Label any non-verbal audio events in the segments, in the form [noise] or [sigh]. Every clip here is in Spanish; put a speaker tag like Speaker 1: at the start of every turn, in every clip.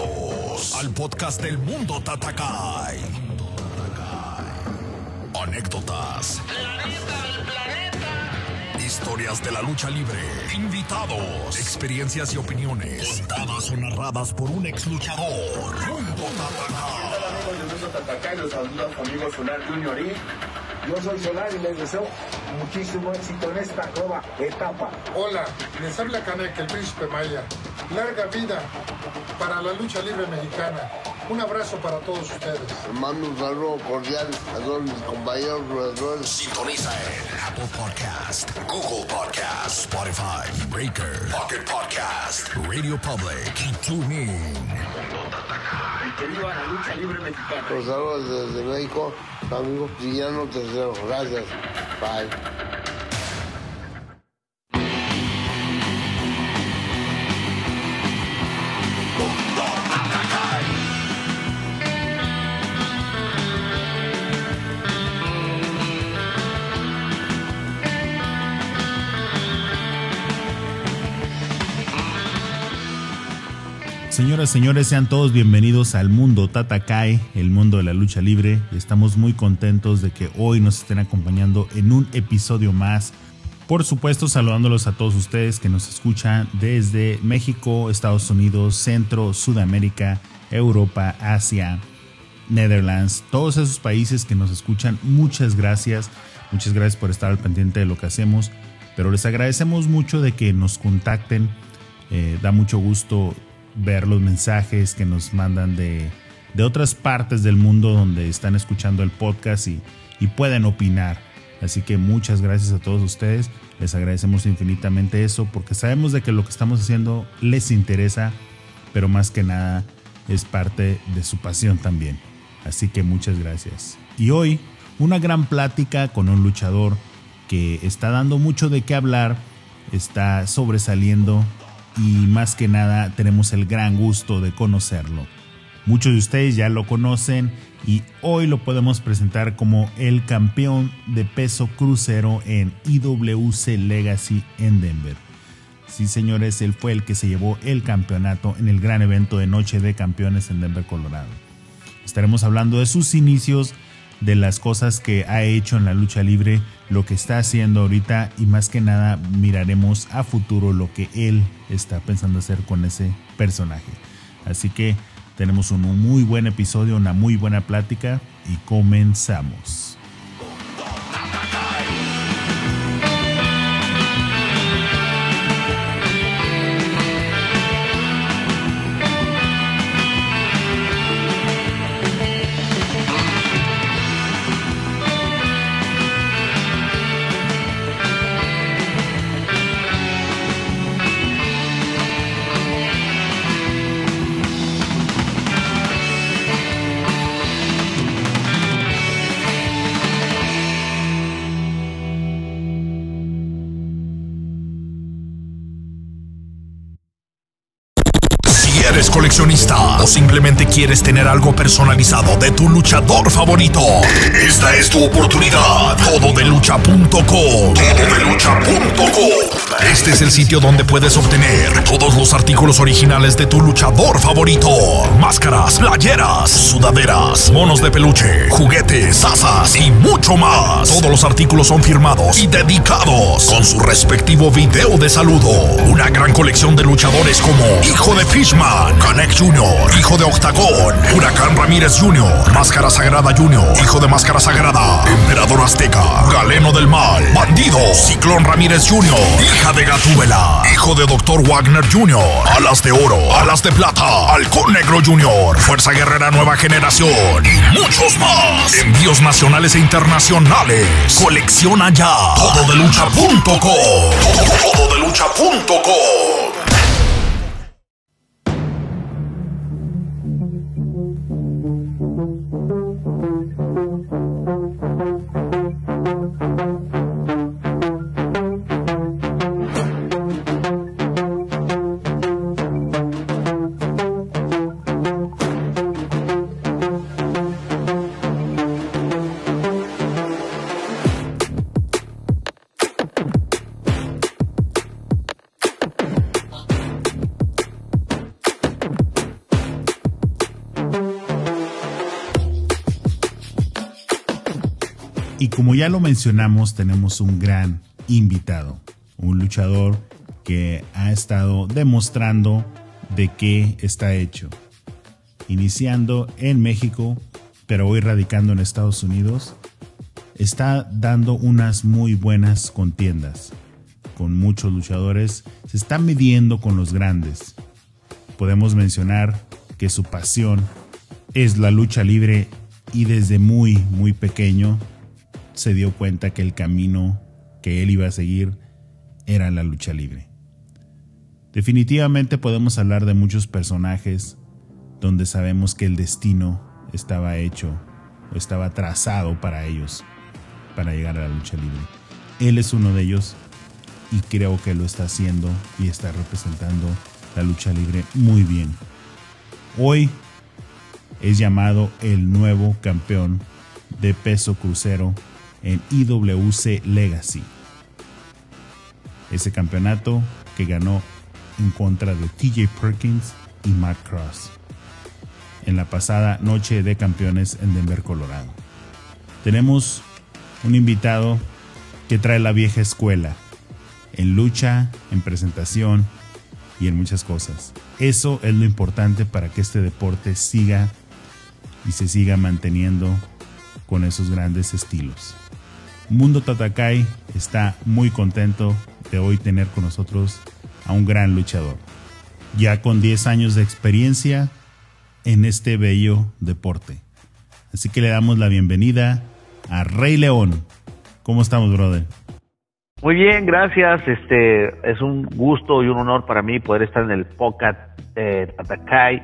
Speaker 1: Al podcast del Mundo Tatakai. Anécdotas. Historias de la lucha libre. Invitados. Experiencias y opiniones. Contadas o narradas por un ex luchador. Mundo Tatakai.
Speaker 2: Hola amigos del Mundo Tatacay, los saluda su amigo Solar Junior yo soy Solar y les deseo muchísimo éxito en esta nueva etapa.
Speaker 3: Hola, les habla Canek, el príncipe Maya. Larga vida para la lucha libre mexicana. Un abrazo para todos ustedes.
Speaker 4: Mando un saludo cordial a todos mis compañeros.
Speaker 1: Sintoniza en Apple Podcast, Google Podcast, Spotify, Breaker, Pocket Podcast, Radio Public y TuneIn.
Speaker 2: Que viva la lucha libre mexicana.
Speaker 4: Los saludos desde México, amigo Guillermo Tercero. Gracias. Bye.
Speaker 5: Señoras, señores, sean todos bienvenidos al mundo Tatakai, el mundo de la lucha libre. Estamos muy contentos de que hoy nos estén acompañando en un episodio más. Por supuesto, saludándolos a todos ustedes que nos escuchan desde México, Estados Unidos, Centro, Sudamérica, Europa, Asia, Netherlands, todos esos países que nos escuchan. Muchas gracias. Muchas gracias por estar al pendiente de lo que hacemos. Pero les agradecemos mucho de que nos contacten. Eh, da mucho gusto ver los mensajes que nos mandan de, de otras partes del mundo donde están escuchando el podcast y, y pueden opinar. Así que muchas gracias a todos ustedes. Les agradecemos infinitamente eso porque sabemos de que lo que estamos haciendo les interesa, pero más que nada es parte de su pasión también. Así que muchas gracias. Y hoy una gran plática con un luchador que está dando mucho de qué hablar, está sobresaliendo y más que nada tenemos el gran gusto de conocerlo. Muchos de ustedes ya lo conocen y hoy lo podemos presentar como el campeón de peso crucero en IWC Legacy en Denver. Sí, señores, él fue el que se llevó el campeonato en el gran evento de Noche de Campeones en Denver, Colorado. Estaremos hablando de sus inicios, de las cosas que ha hecho en la lucha libre, lo que está haciendo ahorita y más que nada miraremos a futuro lo que él está pensando hacer con ese personaje. Así que tenemos un muy buen episodio, una muy buena plática y comenzamos.
Speaker 1: Quieres tener algo personalizado de tu luchador favorito, esta es tu oportunidad. Todo de lucha.com. Todo de lucha.com. Este es el sitio donde puedes obtener todos los artículos originales de tu luchador favorito: máscaras, playeras, sudaderas, monos de peluche, juguetes, tazas y mucho más. Todos los artículos son firmados y dedicados con su respectivo video de saludo. Una gran colección de luchadores como Hijo de Fishman, Canek Jr., Hijo de Octagón, Huracán Ramírez Jr., Máscara Sagrada Jr., Hijo de Máscara Sagrada, Emperador Azteca, Galeno del Mal, Bandido, Ciclón Ramírez Jr., Hija de Gatúbela, Hijo de Dr. Wagner Jr., Alas de Oro, Alas de Plata, Halcón Negro Jr., Fuerza Guerrera Nueva Generación y muchos más. Envíos nacionales e internacionales. Colecciona ya. Todo de lucha.com. Todo de lucha.com.
Speaker 5: como ya lo mencionamos, tenemos un gran invitado, un luchador que ha estado demostrando de qué está hecho. Iniciando en México, pero hoy radicando en Estados Unidos, está dando unas muy buenas contiendas. Con muchos luchadores, se está midiendo con los grandes. Podemos mencionar que su pasión es la lucha libre y desde muy, muy pequeño se dio cuenta que el camino que él iba a seguir era la lucha libre. Definitivamente podemos hablar de muchos personajes donde sabemos que el destino estaba hecho o estaba trazado para ellos para llegar a la lucha libre. Él es uno de ellos y creo que lo está haciendo y está representando la lucha libre muy bien. Hoy es llamado el nuevo campeón de peso crucero en IWC Legacy. Ese campeonato que ganó en contra de TJ Perkins y Matt Cross en la pasada noche de campeones en Denver, Colorado. Tenemos un invitado que trae la vieja escuela en lucha, en presentación y en muchas cosas. Eso es lo importante para que este deporte siga y se siga manteniendo con esos grandes estilos. Mundo Tatakai está muy contento de hoy tener con nosotros a un gran luchador, ya con 10 años de experiencia en este bello deporte. Así que le damos la bienvenida a Rey León. ¿Cómo estamos, brother?
Speaker 6: Muy bien, gracias. Este es un gusto y un honor para mí poder estar en el podcast eh.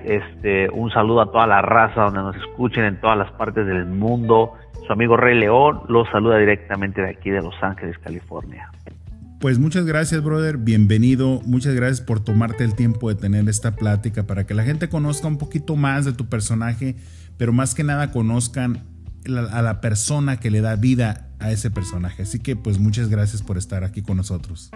Speaker 6: Este, un saludo a toda la raza donde nos escuchen en todas las partes del mundo. Su amigo Rey León los saluda directamente de aquí de Los Ángeles, California.
Speaker 5: Pues muchas gracias, brother. Bienvenido. Muchas gracias por tomarte el tiempo de tener esta plática para que la gente conozca un poquito más de tu personaje, pero más que nada conozcan a la persona que le da vida a ese personaje. Así que pues muchas gracias por estar aquí con nosotros.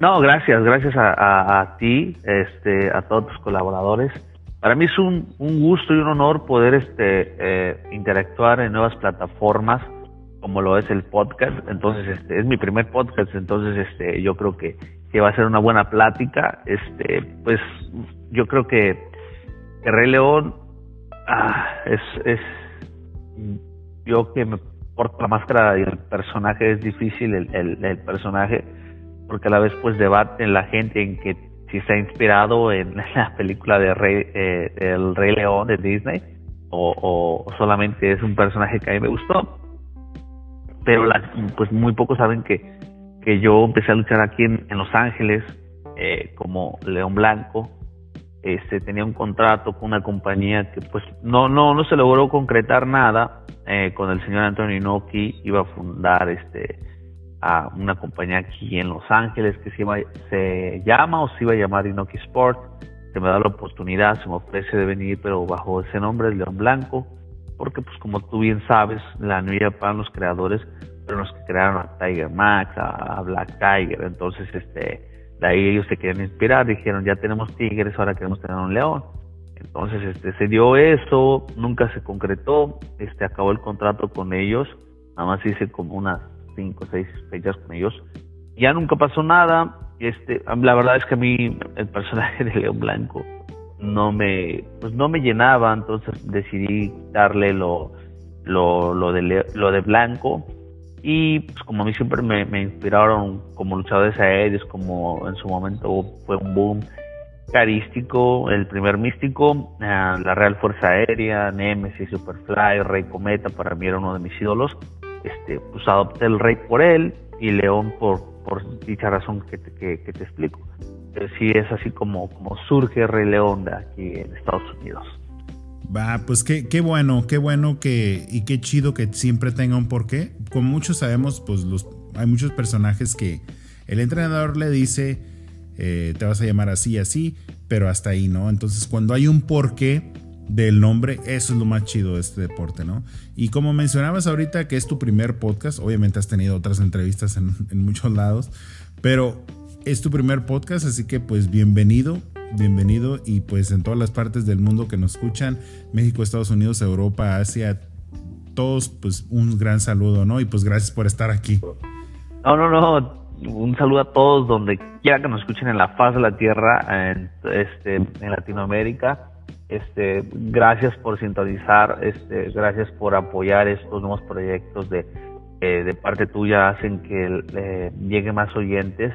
Speaker 6: No, gracias, gracias a, ti, este, a todos tus colaboradores. Para mí es un, gusto y un honor poder este, eh, interactuar en nuevas plataformas como lo es el podcast. Entonces, este, es mi primer podcast, entonces este, yo creo que, que va a ser una buena plática. Este, pues yo creo que, que Rey León ah, es, es yo que me porto la máscara y el personaje es difícil, el, el, personaje, porque a la vez pues debate la gente en que si está inspirado en [laughs] la película de Rey, eh, El Rey León de Disney o, solamente es un personaje que a mí me gustó. Pero pues muy pocos saben que, que yo empecé a luchar aquí en, en Los Ángeles eh, como León Blanco este, tenía un contrato con una compañía que pues no no no se logró concretar nada eh, con el señor Antonio Inoki iba a fundar este a una compañía aquí en Los Ángeles que se, llama o se iba a llamar Inoki Sport se me da la oportunidad se me ofrece de venir pero bajo ese nombre León Blanco porque pues como tú bien sabes la New Japan los creadores fueron los que crearon a Tiger Max a Black Tiger entonces este de ahí ellos se querían inspirar, dijeron, ya tenemos tigres, ahora queremos tener un león. Entonces este, se dio eso, nunca se concretó, este, acabó el contrato con ellos, nada más hice como unas cinco o seis fechas con ellos. Ya nunca pasó nada, este, la verdad es que a mí el personaje [laughs] de León Blanco no me, pues no me llenaba, entonces decidí darle lo, lo, lo de, lo de Blanco y pues como a mí siempre me, inspiraron como luchadores aéreos, como en su momento fue un boom carístico, el primer místico, eh, la Real Fuerza Aérea, Nemesis, Superfly, Rey Cometa, para mí era uno de mis ídolos. Este, pues adopté el Rey por él y León por, por dicha razón que te, que, te explico. Pero sí es así como, como surge Rey León de aquí en Estados Unidos.
Speaker 5: Va, pues qué, qué bueno, qué bueno que y qué chido que siempre tenga un porqué. Como muchos sabemos, pues los, hay muchos personajes que el entrenador le dice, eh, te vas a llamar así, así, pero hasta ahí, ¿no? Entonces cuando hay un porqué del nombre, eso es lo más chido de este deporte, ¿no? Y como mencionabas ahorita que es tu primer podcast, obviamente has tenido otras entrevistas [laughs] en, muchos lados, pero es tu primer podcast, así que pues bienvenido bienvenido y pues en todas las partes del mundo que nos escuchan, México, Estados Unidos, Europa, Asia, todos, pues un gran saludo, ¿no? Y pues gracias por estar aquí.
Speaker 6: No, no, no. Un saludo a todos donde quiera que nos escuchen en la faz de la tierra, en, este, en Latinoamérica. Este, gracias por sintonizar, este, gracias por apoyar estos nuevos proyectos de, eh, de parte tuya, hacen que eh, llegue más oyentes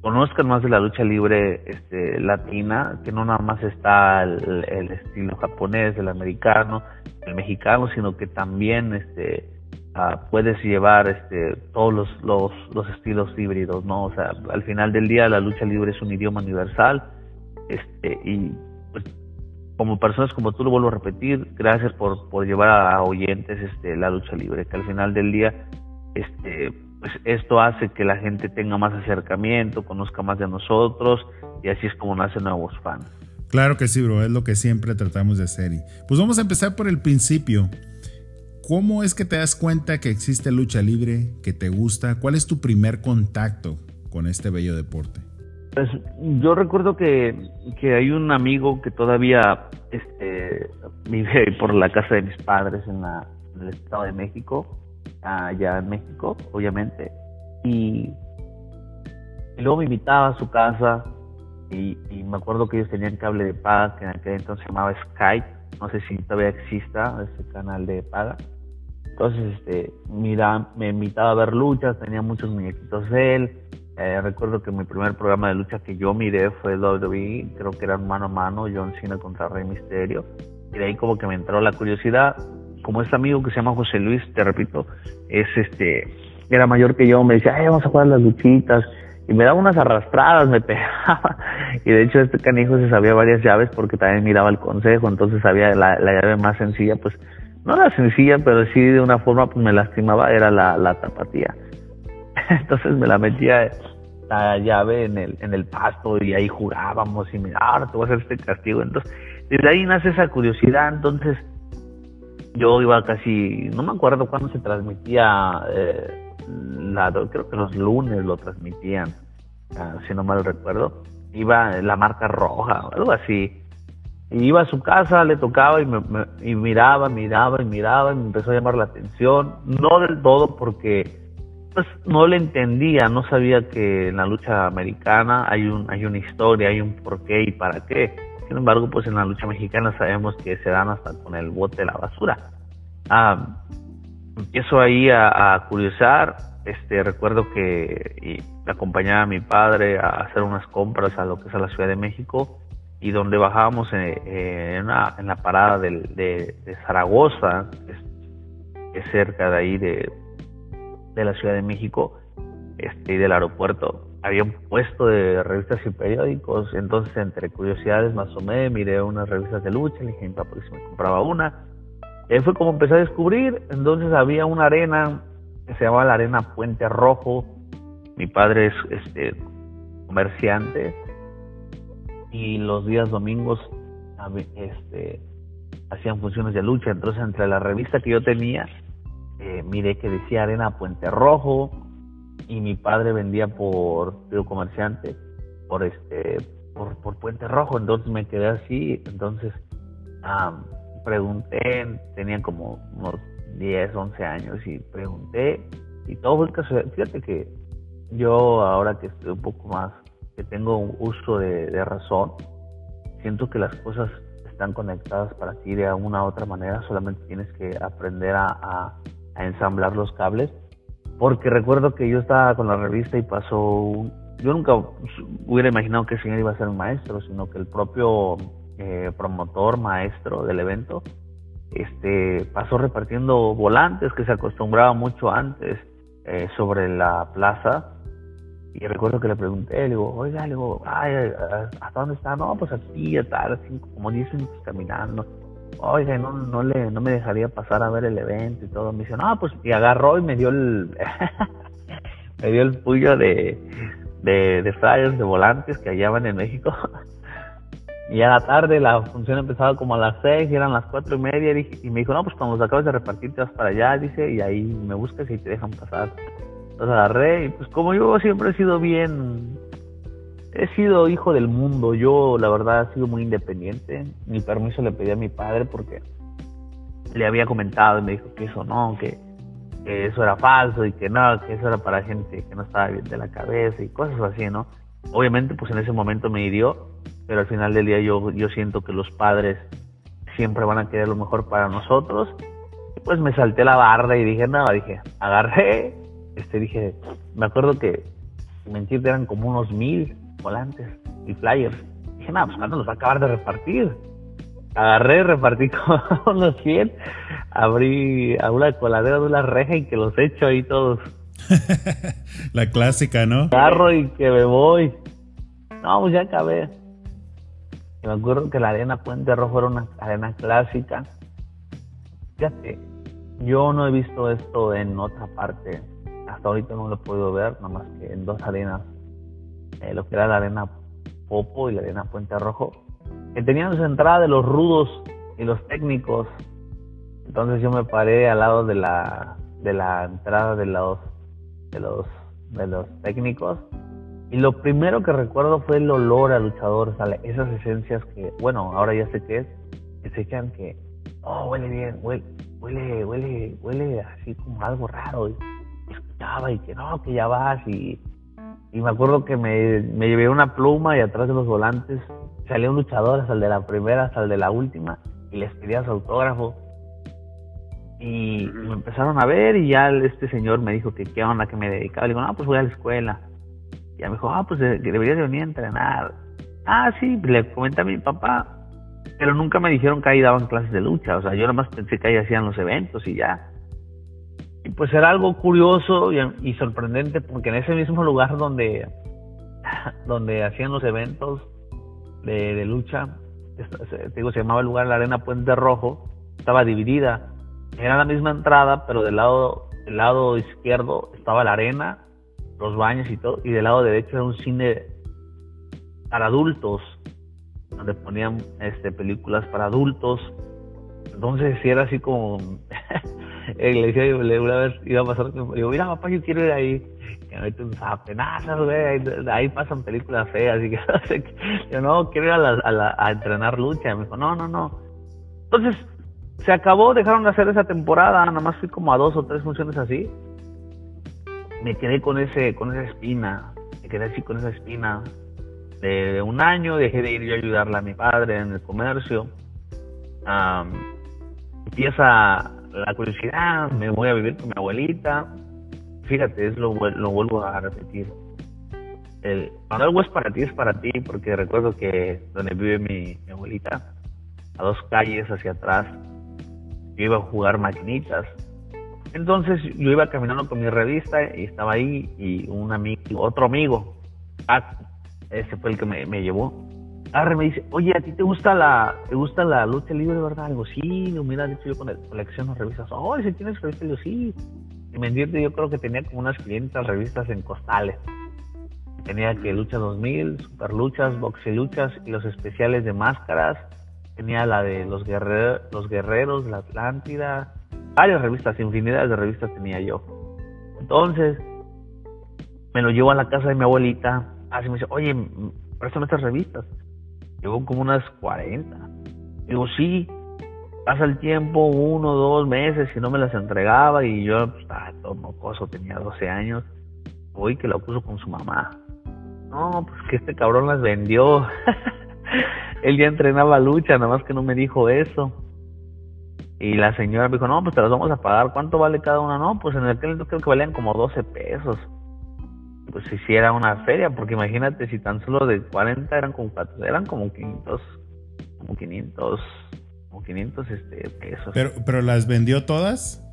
Speaker 6: conozcan más de la lucha libre este, latina, que no nada más está el, estilo japonés, el americano, el mexicano, sino que también este, ah, puedes llevar este, todos los, los, los, estilos híbridos, ¿no? O sea, al final del día la lucha libre es un idioma universal este, y pues, como personas como tú lo vuelvo a repetir, gracias por, por llevar a oyentes este, la lucha libre, que al final del día este, pues esto hace que la gente tenga más acercamiento, conozca más de nosotros y así es como nacen nuevos fans.
Speaker 5: Claro que sí, bro, es lo que siempre tratamos de hacer. Y pues vamos a empezar por el principio. ¿Cómo es que te das cuenta que existe lucha libre, que te gusta? ¿Cuál es tu primer contacto con este bello deporte?
Speaker 6: Pues yo recuerdo que, que hay un amigo que todavía este, vive por la casa de mis padres en, la, el Estado de México allá en México, obviamente. Y, luego me invitaba a su casa y, me acuerdo que ellos tenían cable de paga que en aquel entonces se llamaba Skype. No sé si todavía exista ese canal de paga. Entonces, este, mira, me invitaba a ver luchas, tenía muchos muñequitos de él. Eh, recuerdo que mi primer programa de lucha que yo miré fue WWE, creo que era mano a mano, John Cena contra Rey Misterio. Y de ahí como que me entró la curiosidad como este amigo que se llama José Luis, te repito, es este, era mayor que yo, me decía, Ay, vamos a jugar las luchitas, y me daba unas arrastradas, me [laughs] pegaba, y de hecho este canijo se sabía varias llaves porque también miraba el consejo, entonces sabía la, llave más sencilla, pues no la sencilla, pero sí de una forma pues me lastimaba, era la tapatía. [laughs] Entonces me la metía la llave en el, en el pasto y ahí jugábamos y mira, ahora te voy a hacer este castigo. Entonces, desde ahí nace esa curiosidad, entonces yo iba casi, no me acuerdo cuándo se transmitía, eh, la, creo que los lunes lo transmitían, ah, si no mal recuerdo, iba la marca roja, algo así. Y iba a su casa, le tocaba y, me, y miraba, miraba y miraba y me empezó a llamar la atención, no del todo porque pues no le entendía, no sabía que en la lucha americana hay un hay una historia, hay un porqué y para qué sin embargo, pues en la lucha mexicana sabemos que se dan hasta con el bote de la basura. Ah, empiezo ahí a, curiosar. Este, recuerdo que acompañaba a mi padre a hacer unas compras a lo que es a la Ciudad de México y donde bajábamos en, en, la parada de, Zaragoza, que es, cerca de ahí de, de la Ciudad de México este, y del aeropuerto. Había un puesto de revistas y periódicos, entonces entre curiosidades o menos miré unas revistas de lucha, le dije a mi papá si me compraba una. Y ahí fue como empecé a descubrir, entonces había una arena que se llamaba la Arena Puente Rojo, mi padre es este comerciante y los días domingos este, hacían funciones de lucha, entonces entre la revista que yo tenía, eh, miré que decía Arena Puente Rojo, y mi padre vendía por comerciante por este por, por Puente Rojo. Entonces me quedé así entonces pregunté tenían como unos 10 11 años y pregunté y todo fue caso fíjate que yo ahora que estoy un poco más que tengo un uso de, razón siento que las cosas están conectadas para ti de una u otra manera solamente tienes que aprender a ensamblar los cables porque recuerdo que yo estaba con la revista y pasó, yo nunca hubiera imaginado que el señor iba a ser un maestro, sino que el propio eh, promotor, maestro del evento, este, pasó repartiendo volantes que se acostumbraba mucho antes eh, sobre la plaza. Y recuerdo que le pregunté, le digo, oiga, le digo, ¿hasta dónde está? No, pues aquí, tal, así como dicen, caminando oiga, no, no, le, no me dejaría pasar a ver el evento y todo. Me dice, no, pues, y agarró y me dio el, [laughs] me dio el puño de, de, flyers, de volantes que hallaban en México. [laughs] y a la tarde la función empezaba como a las seis y eran las cuatro y media y, me dijo, no, pues cuando los acabes de repartir te vas para allá, dice, y ahí me buscas y te dejan pasar. Entonces agarré y pues como yo siempre he sido bien he sido hijo del mundo. Yo, la verdad, he sido muy independiente. Mi permiso le pedí a mi padre porque le había comentado y me dijo que eso no, que, eso era falso y que no, que eso era para gente que no estaba bien de la cabeza y cosas así, ¿no? Obviamente, pues en ese momento me hirió, pero al final del día yo, yo siento que los padres siempre van a querer lo mejor para nosotros. Y pues me salté la barra y dije, no, dije, agarré, este, dije, me acuerdo que, mentir, eran como unos mil volantes y flyers. Dije, no, pues cuando los va a acabar de repartir. Agarré, repartí [laughs] con los 100, abrí a una coladera de una reja y que los echo ahí todos. [laughs]
Speaker 5: la clásica, ¿no?
Speaker 6: Agarro y que me voy. No, pues ya acabé. Me acuerdo que la arena Puente Rojo era una arena clásica. Fíjate, yo no he visto esto en otra parte. Hasta ahorita no lo he podido ver, nada más que en dos arenas. Eh, lo que era la arena Popo y la arena Puente Rojo. Que tenían su entrada de los rudos y los técnicos. Entonces yo me paré al lado de la, de la entrada de los, de los, de los técnicos y lo primero que recuerdo fue el olor a luchador, esas esencias que, bueno, ahora ya sé qué es, que se echan que, oh, huele bien, huele, huele, huele, huele así como algo raro. Y, escuchaba y que no, que ya vas. Y, y me acuerdo que me, me llevé una pluma y atrás de los volantes salía un luchador, hasta el de la primera, hasta el de la última, y les pedía su autógrafo. Y me empezaron a ver y ya este señor me dijo que qué onda, que me dedicaba. Le digo, no, pues voy a la escuela ya me dijo, ah, pues deberías de venir a entrenar. Ah, sí, le comenté a mi papá, pero nunca me dijeron que ahí daban clases de lucha. O sea, yo nada más pensé que ahí hacían los eventos y ya. Y pues era algo curioso y, sorprendente porque en ese mismo lugar donde, [laughs] donde hacían los eventos de, lucha, digo, se llamaba el lugar la Arena Puente Rojo, estaba dividida. Era la misma entrada, pero del lado, del lado izquierdo estaba la arena los baños y todo, y del lado derecho era un cine para adultos, donde ponían este películas para adultos. Entonces si era así como [laughs] eh, le decía una vez iba a pasar digo, mira papá yo quiero ir ahí que me meten apenas güey ahí, pasan películas feas y que [laughs] yo no quiero ir a, a, entrenar lucha me dijo no no no entonces se acabó dejaron de hacer esa temporada nada más fui como a dos o tres funciones así. Me quedé con ese con esa espina, me quedé así con esa espina de un año, dejé de ir yo a ayudarle a mi padre en el comercio. Empieza la curiosidad, me voy a vivir con mi abuelita. Fíjate, es lo, vuelvo a repetir. El, cuando algo es para ti, es para ti, porque recuerdo que donde vive mi, abuelita, a dos calles hacia atrás, yo iba a jugar maquinitas entonces yo iba caminando con mi revista y estaba ahí y un amigo, otro amigo, ese fue el que me llevó. Arre me dice, oye, ¿a ti te gusta la te gusta la lucha libre, verdad? Algo, sí, mira, de yo con colecciono revistas. Oh, si tienes revistas, yo sí. Y me entiende, yo creo que tenía como unas 500 revistas en costales. Tenía que Lucha 2000, Super Luchas, Boxe Luchas y los especiales de máscaras. Tenía la de los, guerreros, los guerreros, la Atlántida, varias revistas, infinidad de revistas tenía yo. Entonces, me lo llevo a la casa de mi abuelita. Así me dice, oye, préstame estas revistas. Llevo como unas 40. Digo, sí. Pasa el tiempo, uno, dos meses, y no me las entregaba. Y yo, pues, estaba todo mocoso, tenía 12 años. Voy que la puso con su mamá. No, pues que este cabrón las vendió. [laughs] Él ya entrenaba lucha, nada más que no me dijo eso. Y la señora me dijo, no, pues te las vamos a pagar. ¿Cuánto vale cada una? No, pues en entonces creo que valían como 12 pesos. Pues si sí, era una feria, porque imagínate si tan solo de 40 eran como eran como 500, como 500, como 500 este, pesos.
Speaker 5: Pero, pero las vendió todas?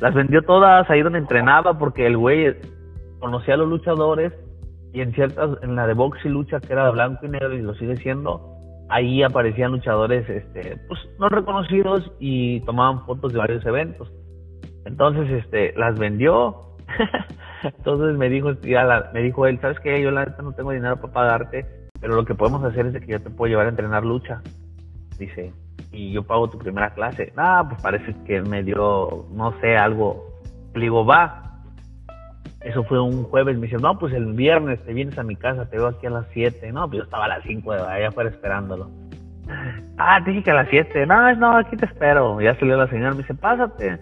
Speaker 6: Las vendió todas ahí donde entrenaba, porque el güey conocía a los luchadores y en ciertas, en la de box y lucha que era de blanco y negro y lo sigue siendo, ahí aparecían luchadores este pues no reconocidos y tomaban fotos de varios eventos entonces este las vendió [laughs] entonces me dijo ya me dijo él sabes qué yo la neta no tengo dinero para pagarte pero lo que podemos hacer es que yo te puedo llevar a entrenar lucha dice y yo pago tu primera clase ah pues parece que me dio no sé algo le digo va eso fue un jueves. Me dice, no, pues el viernes te vienes a mi casa, te veo aquí a las 7. No, pues yo estaba a las 5 de allá afuera esperándolo. [laughs] Ah, te dije que a las 7. No, no, aquí te espero. Ya salió la señora, me dice, pásate.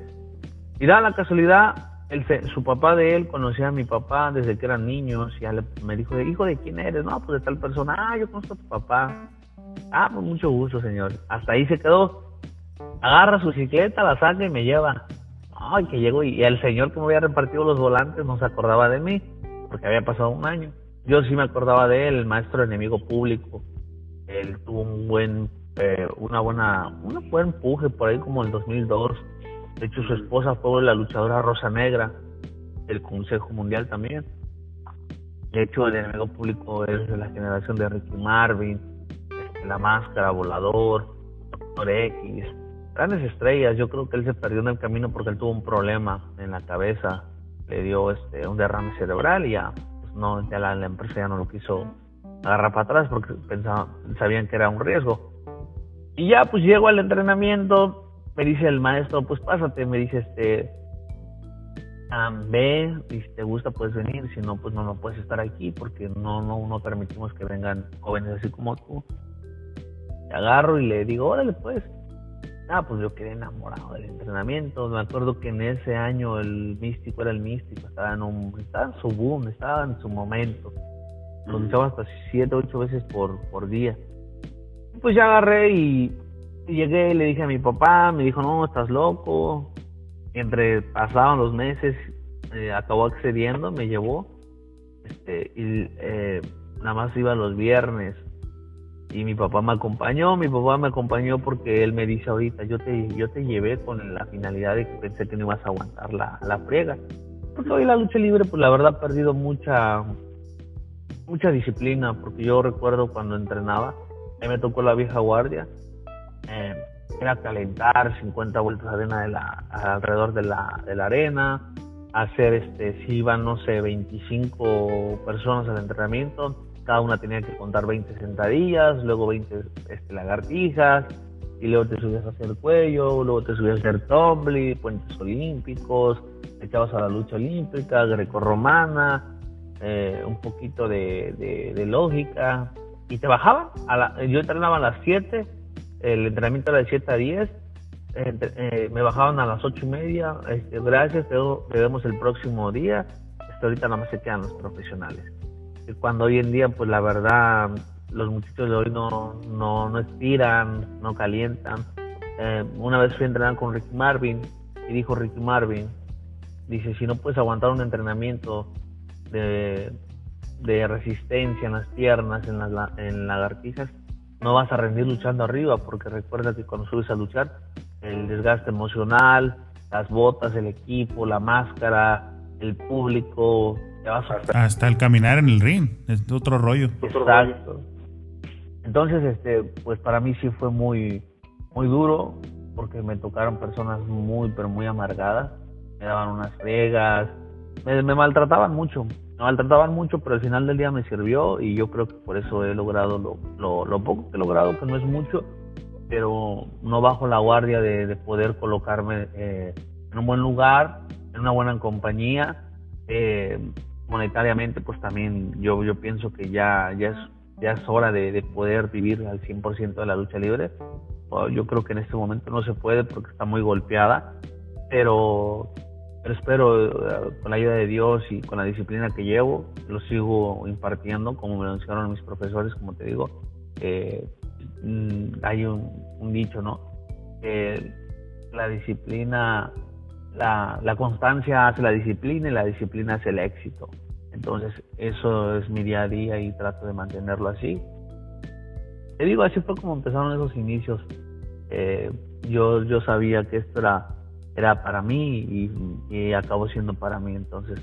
Speaker 6: Y da la casualidad, él, su papá de él conocía a mi papá desde que eran niños. Y ya me dijo, hijo de quién eres? No, pues de tal persona. Ah, yo conozco a tu papá. Ah, pues mucho gusto, señor. Hasta ahí se quedó. Agarra su bicicleta, la saca y me lleva. Ay, que llegó y el señor que me había repartido los volantes no se acordaba de mí, porque había pasado un año. Yo sí me acordaba de él, el maestro enemigo público. Él tuvo un buen eh, una buena, un buen empuje por ahí como el 2002. De hecho, su esposa fue la luchadora Rosa Negra del Consejo Mundial también. De hecho, el enemigo público es de la generación de Ricky Marvin, este, La Máscara, Volador, Doctor X, grandes estrellas. Yo creo que él se perdió en el camino porque él tuvo un problema en la cabeza, le dio este un derrame cerebral y ya, pues no, ya la, la empresa ya no lo quiso agarrar para atrás porque pensaban, sabían que era un riesgo. Y ya pues llego al entrenamiento, me dice el maestro, pues pásate, me dice este, ve, y si te gusta puedes venir, si no pues no, no puedes estar aquí porque no, no, no permitimos que vengan jóvenes así como tú. Te agarro y le digo, órale pues. Ah, pues yo quedé enamorado del entrenamiento. Me acuerdo que en ese año el místico era el místico, estaba en, un, estaba en su boom, estaba en su momento. Lo luchaba hasta siete, ocho veces por, por día pues ya agarré y, llegué y le dije a mi papá, me dijo, no, estás loco. entre pasaban los meses, eh, acabó accediendo, me llevó. Este, y eh, nada más iba los viernes. Y mi papá me acompañó, mi papá me acompañó porque él me dice ahorita, yo te, yo te llevé con la finalidad de que pensé que no ibas a aguantar la, la friega. Porque hoy la lucha libre, pues la verdad, ha perdido mucha, mucha disciplina, porque yo recuerdo cuando entrenaba, me tocó la vieja guardia. Era calentar 50 vueltas de arena de la, alrededor de la, de la arena, hacer, este, si iban, no sé, 25 personas al entrenamiento, cada una tenía que contar 20 sentadillas, luego 20 este, lagartijas, y luego te subías a hacer cuello, luego te subías a hacer tumbly, puentes olímpicos, te echabas a la lucha olímpica, grecorromana, eh, un poquito de, de lógica, y te bajaban. A la, yo entrenaba a las 7, el entrenamiento era de 7 a 10. Eh, me bajaban a las 8 y media. Este, gracias, te, vemos el próximo día. Ahorita nada más se quedan los profesionales. Y cuando hoy en día, pues la verdad, los muchachos de hoy no, no, no estiran, no calientan. Eh, una vez fui a entrenar con Ricky Marvin y dijo Ricky Marvin, dice, si no puedes aguantar un entrenamiento de de resistencia en las piernas, en las en lagartijas, no vas a rendir luchando arriba, porque recuerda que cuando subes a luchar, el desgaste emocional, las botas, el equipo, la máscara, el público, te vas
Speaker 5: a... Hasta el caminar en el ring, es otro rollo.
Speaker 6: Exacto. Entonces, este, pues para mí sí fue muy, muy duro, porque me tocaron personas muy, pero muy amargadas, me daban unas fregas, me, me maltrataban mucho, me maltrataban mucho, pero al final del día me sirvió y yo creo que por eso he logrado lo, lo, poco que he logrado, que no es mucho, pero no bajo la guardia de, poder colocarme eh, en un buen lugar, en una buena compañía. Eh, monetariamente, pues también yo, yo pienso que ya, ya, es, ya es hora de, de poder vivir al 100% de la lucha libre. Yo creo que en este momento no se puede porque está muy golpeada, pero pero espero, eh, con la ayuda de Dios y con la disciplina que llevo, lo sigo impartiendo, como me lo enseñaron mis profesores, como te digo. Eh, hay un, dicho, ¿no? Que la disciplina, la, la constancia hace la disciplina y la disciplina hace el éxito. Entonces, eso es mi día a día y trato de mantenerlo así. Te digo, así fue como empezaron esos inicios. Eh, yo, yo sabía que esto era era para mí y, acabó siendo para mí. Entonces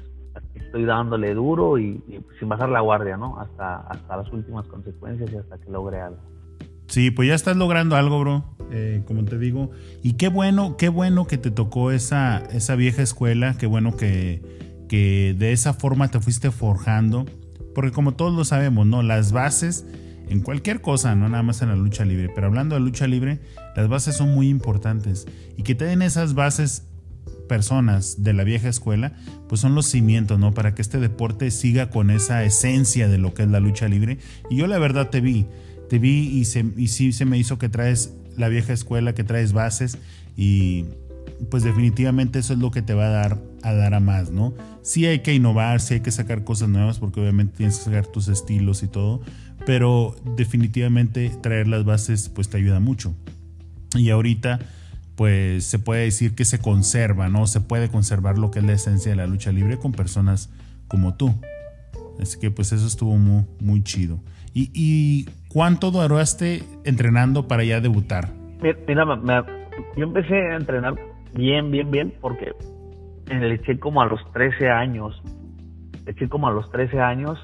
Speaker 6: estoy dándole duro y, sin bajar la guardia, ¿no? Hasta, hasta las últimas consecuencias y hasta que logre algo.
Speaker 5: Sí, pues ya estás logrando algo, bro. Eh, como te digo. Y qué bueno, qué bueno que te tocó esa, esa vieja escuela. Qué bueno que, que de esa forma te fuiste forjando. Porque como todos lo sabemos, ¿no? Las bases en cualquier cosa, no nada más en la lucha libre, pero hablando de lucha libre, las bases son muy importantes y que te den esas bases personas de la vieja escuela, pues son los cimientos, ¿no? Para que este deporte siga con esa esencia de lo que es la lucha libre. Y yo la verdad te vi, te vi y, se, y sí se me hizo que traes la vieja escuela, que traes bases y pues definitivamente eso es lo que te va a dar a dar a más, ¿no? Sí hay que innovar, sí hay que sacar cosas nuevas porque obviamente tienes que sacar tus estilos y todo, pero definitivamente traer las bases pues te ayuda mucho. Y ahorita pues se puede decir que se conserva, ¿no? Se puede conservar lo que es la esencia de la lucha libre con personas como tú. Así que pues eso estuvo muy, muy chido. ¿Y, ¿Y cuánto duraste entrenando para ya debutar?
Speaker 6: Mira, yo empecé a entrenar bien, bien, bien, porque le eché como a los 13 años. Le eché como a los 13 años,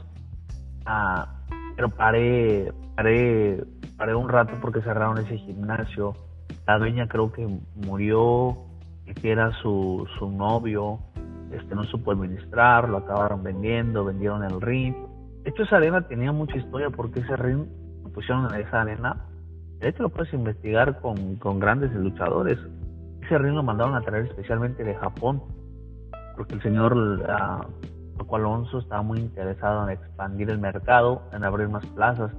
Speaker 6: ah, pero paré, paré, paré un rato porque cerraron ese gimnasio. La dueña creo que murió, que era su, su novio, este no supo administrar, lo acabaron vendiendo, vendieron el ring. De hecho, esa arena tenía mucha historia porque ese ring lo pusieron en esa arena. De hecho, lo puedes investigar con, con grandes luchadores. Ese ring lo mandaron a traer especialmente de Japón, porque el señor uh, Alonso estaba muy interesado en expandir el mercado, en abrir más plazas.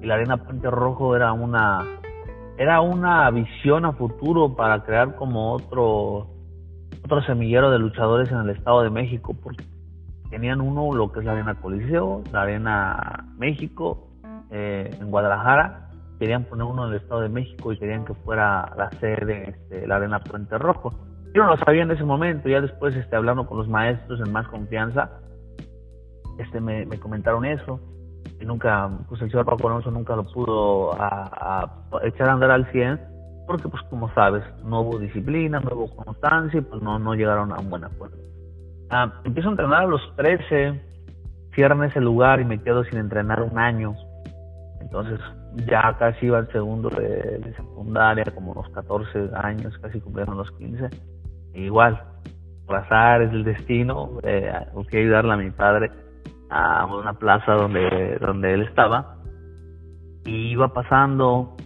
Speaker 6: Y la Arena Puente Rojo era una era una visión a futuro para crear como otro otro semillero de luchadores en el Estado de México, porque tenían uno lo que es la Arena Coliseo, la Arena México, eh, en Guadalajara, querían poner uno en el Estado de México y querían que fuera la sede este, la Arena Puente Rojo. Yo no lo sabía en ese momento, ya después este, hablando con los maestros en más confianza, este, me, comentaron eso. Y nunca, pues el señor Paco Alonso nunca lo pudo a, echar a andar al 100, porque pues como sabes, no hubo disciplina, no hubo constancia y pues no, no llegaron a un buen acuerdo. Ah, empiezo a entrenar a los 13, cierran ese lugar y me quedo sin entrenar un año. Entonces ya casi iba al segundo de, secundaria, como unos 14 años, casi cumplieron los 15. Igual, por es el destino, eh, fui a ayudarle a mi padre a una plaza donde, donde él estaba. Y iba pasando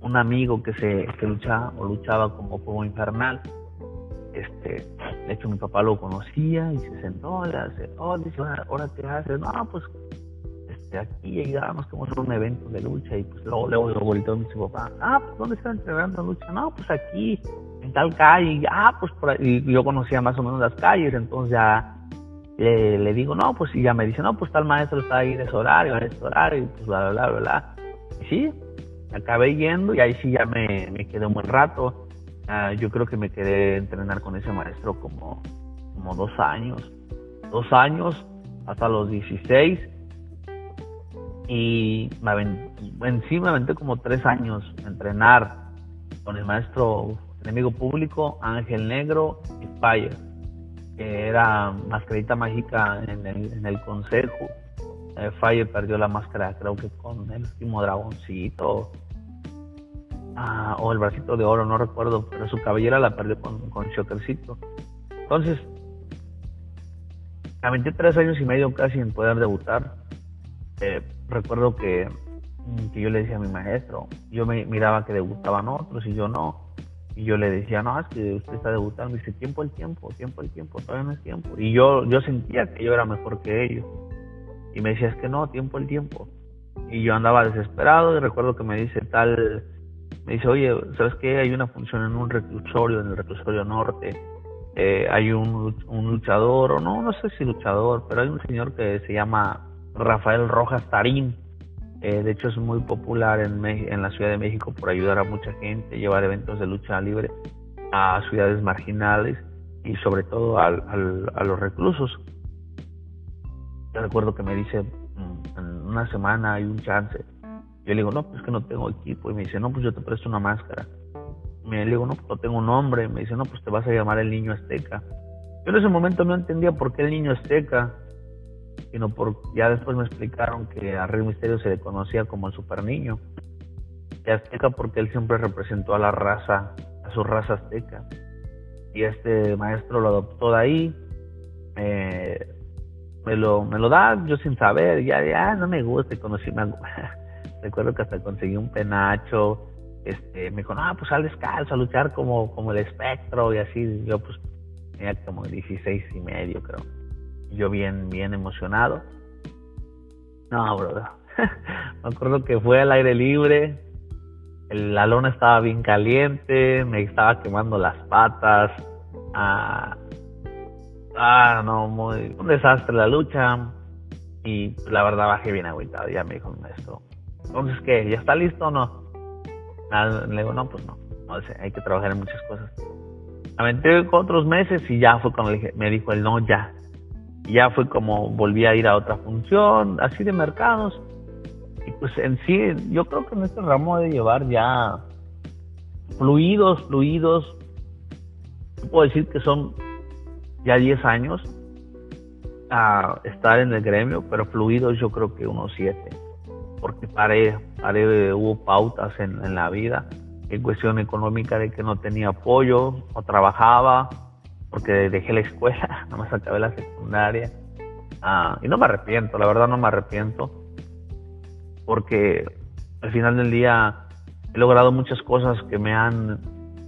Speaker 6: un amigo que se que luchaba o luchaba como fuego infernal. Este, de hecho mi papá lo conocía y se sentó, le dice, oh, dice, ahora qué haces, no, pues este, aquí ayudamos que vamos a un evento de lucha y pues luego, luego, luego volteó mi papá, ah, pues ¿dónde están entrenando lucha? No, pues aquí, en tal calle, y, ah, pues por ahí, yo conocía más o menos las calles, entonces ya le digo, no, pues y ya me dice, no, pues tal maestro está ahí en ese horario, en ese horario, y pues bla, bla, bla, bla. Y sí, acabé yendo y ahí sí ya me, me quedé un buen rato. Uh, yo creo que me quedé entrenar con ese maestro como, como dos años. Dos años hasta los 16 y me en sí me aventé como tres años entrenar con el maestro enemigo público Ángel Negro y Fire, que era mascarita mágica en el, en el consejo. Eh, Fire perdió la máscara, creo que con el último dragoncito ah, o el bracito de oro, no recuerdo, pero su cabellera la perdió con, con Shockercito. Entonces, aventé tres años y medio casi en poder debutar. Eh, recuerdo que, que yo le decía a mi maestro, yo me miraba que debutaban otros y yo no. Y yo le decía, no, es que usted está debutando. Dice, tiempo el tiempo, tiempo el tiempo, todavía no es tiempo. Y yo, yo sentía que yo era mejor que ellos. Y me decía, es que no, tiempo el tiempo. Y yo andaba desesperado y recuerdo que me dice tal, me dice, oye, ¿sabes qué? Hay una función en un reclusorio, en el reclusorio norte. Eh, hay un, un luchador, o no, no sé si luchador, pero hay un señor que se llama Rafael Rojas Tarín. Eh, de hecho es muy popular en, en la Ciudad de México por ayudar a mucha gente, llevar eventos de lucha libre a ciudades marginales y sobre todo al, a los reclusos. Yo recuerdo que me dice, mm, en una semana hay un chance. Yo le digo, no, pues que no tengo equipo. Y me dice, no, pues yo te presto una máscara. Me le digo, no, pues no tengo un nombre. Me dice, no, pues te vas a llamar el niño azteca. Yo en ese momento no entendía por qué el niño azteca sino por ya después me explicaron que a Rey Misterio se le conocía como el super niño azteca porque él siempre representó a la raza, a su raza azteca. Y este maestro lo adoptó de ahí, me, lo, me lo da yo sin saber, ya, ya no me gusta, y conocí, me, [laughs] recuerdo que hasta conseguí un penacho, este, me dijo, no, pues sal descalzo a luchar como, como el espectro y así, yo pues tenía como 16 y medio creo yo bien, bien emocionado. No, bro, [laughs] me acuerdo que fue al aire libre, la lona estaba bien caliente, me estaba quemando las patas. Ah, ah, no, muy, un desastre la lucha. Y la verdad bajé bien agüitado, ya me dijo maestro. Entonces, ¿qué? ¿Ya está listo o no? le digo, no, pues no. no hay que trabajar en muchas cosas. Aventé otros meses y ya fue cuando me dijo el no, ya. Ya fue como volví a ir a otra función, así de mercados. Y pues en sí, yo creo que en este ramo de llevar ya fluidos, fluidos. Puedo decir que son ya 10 años a estar en el gremio, pero fluidos yo creo que unos 7. Porque paré, paré, hubo pautas en, en la vida en cuestión económica de que no tenía apoyo, o trabajaba, porque dejé la escuela, [laughs] no me acabé la secundaria. Ah, y no me arrepiento, la verdad no me arrepiento porque al final del día he logrado muchas cosas que me han,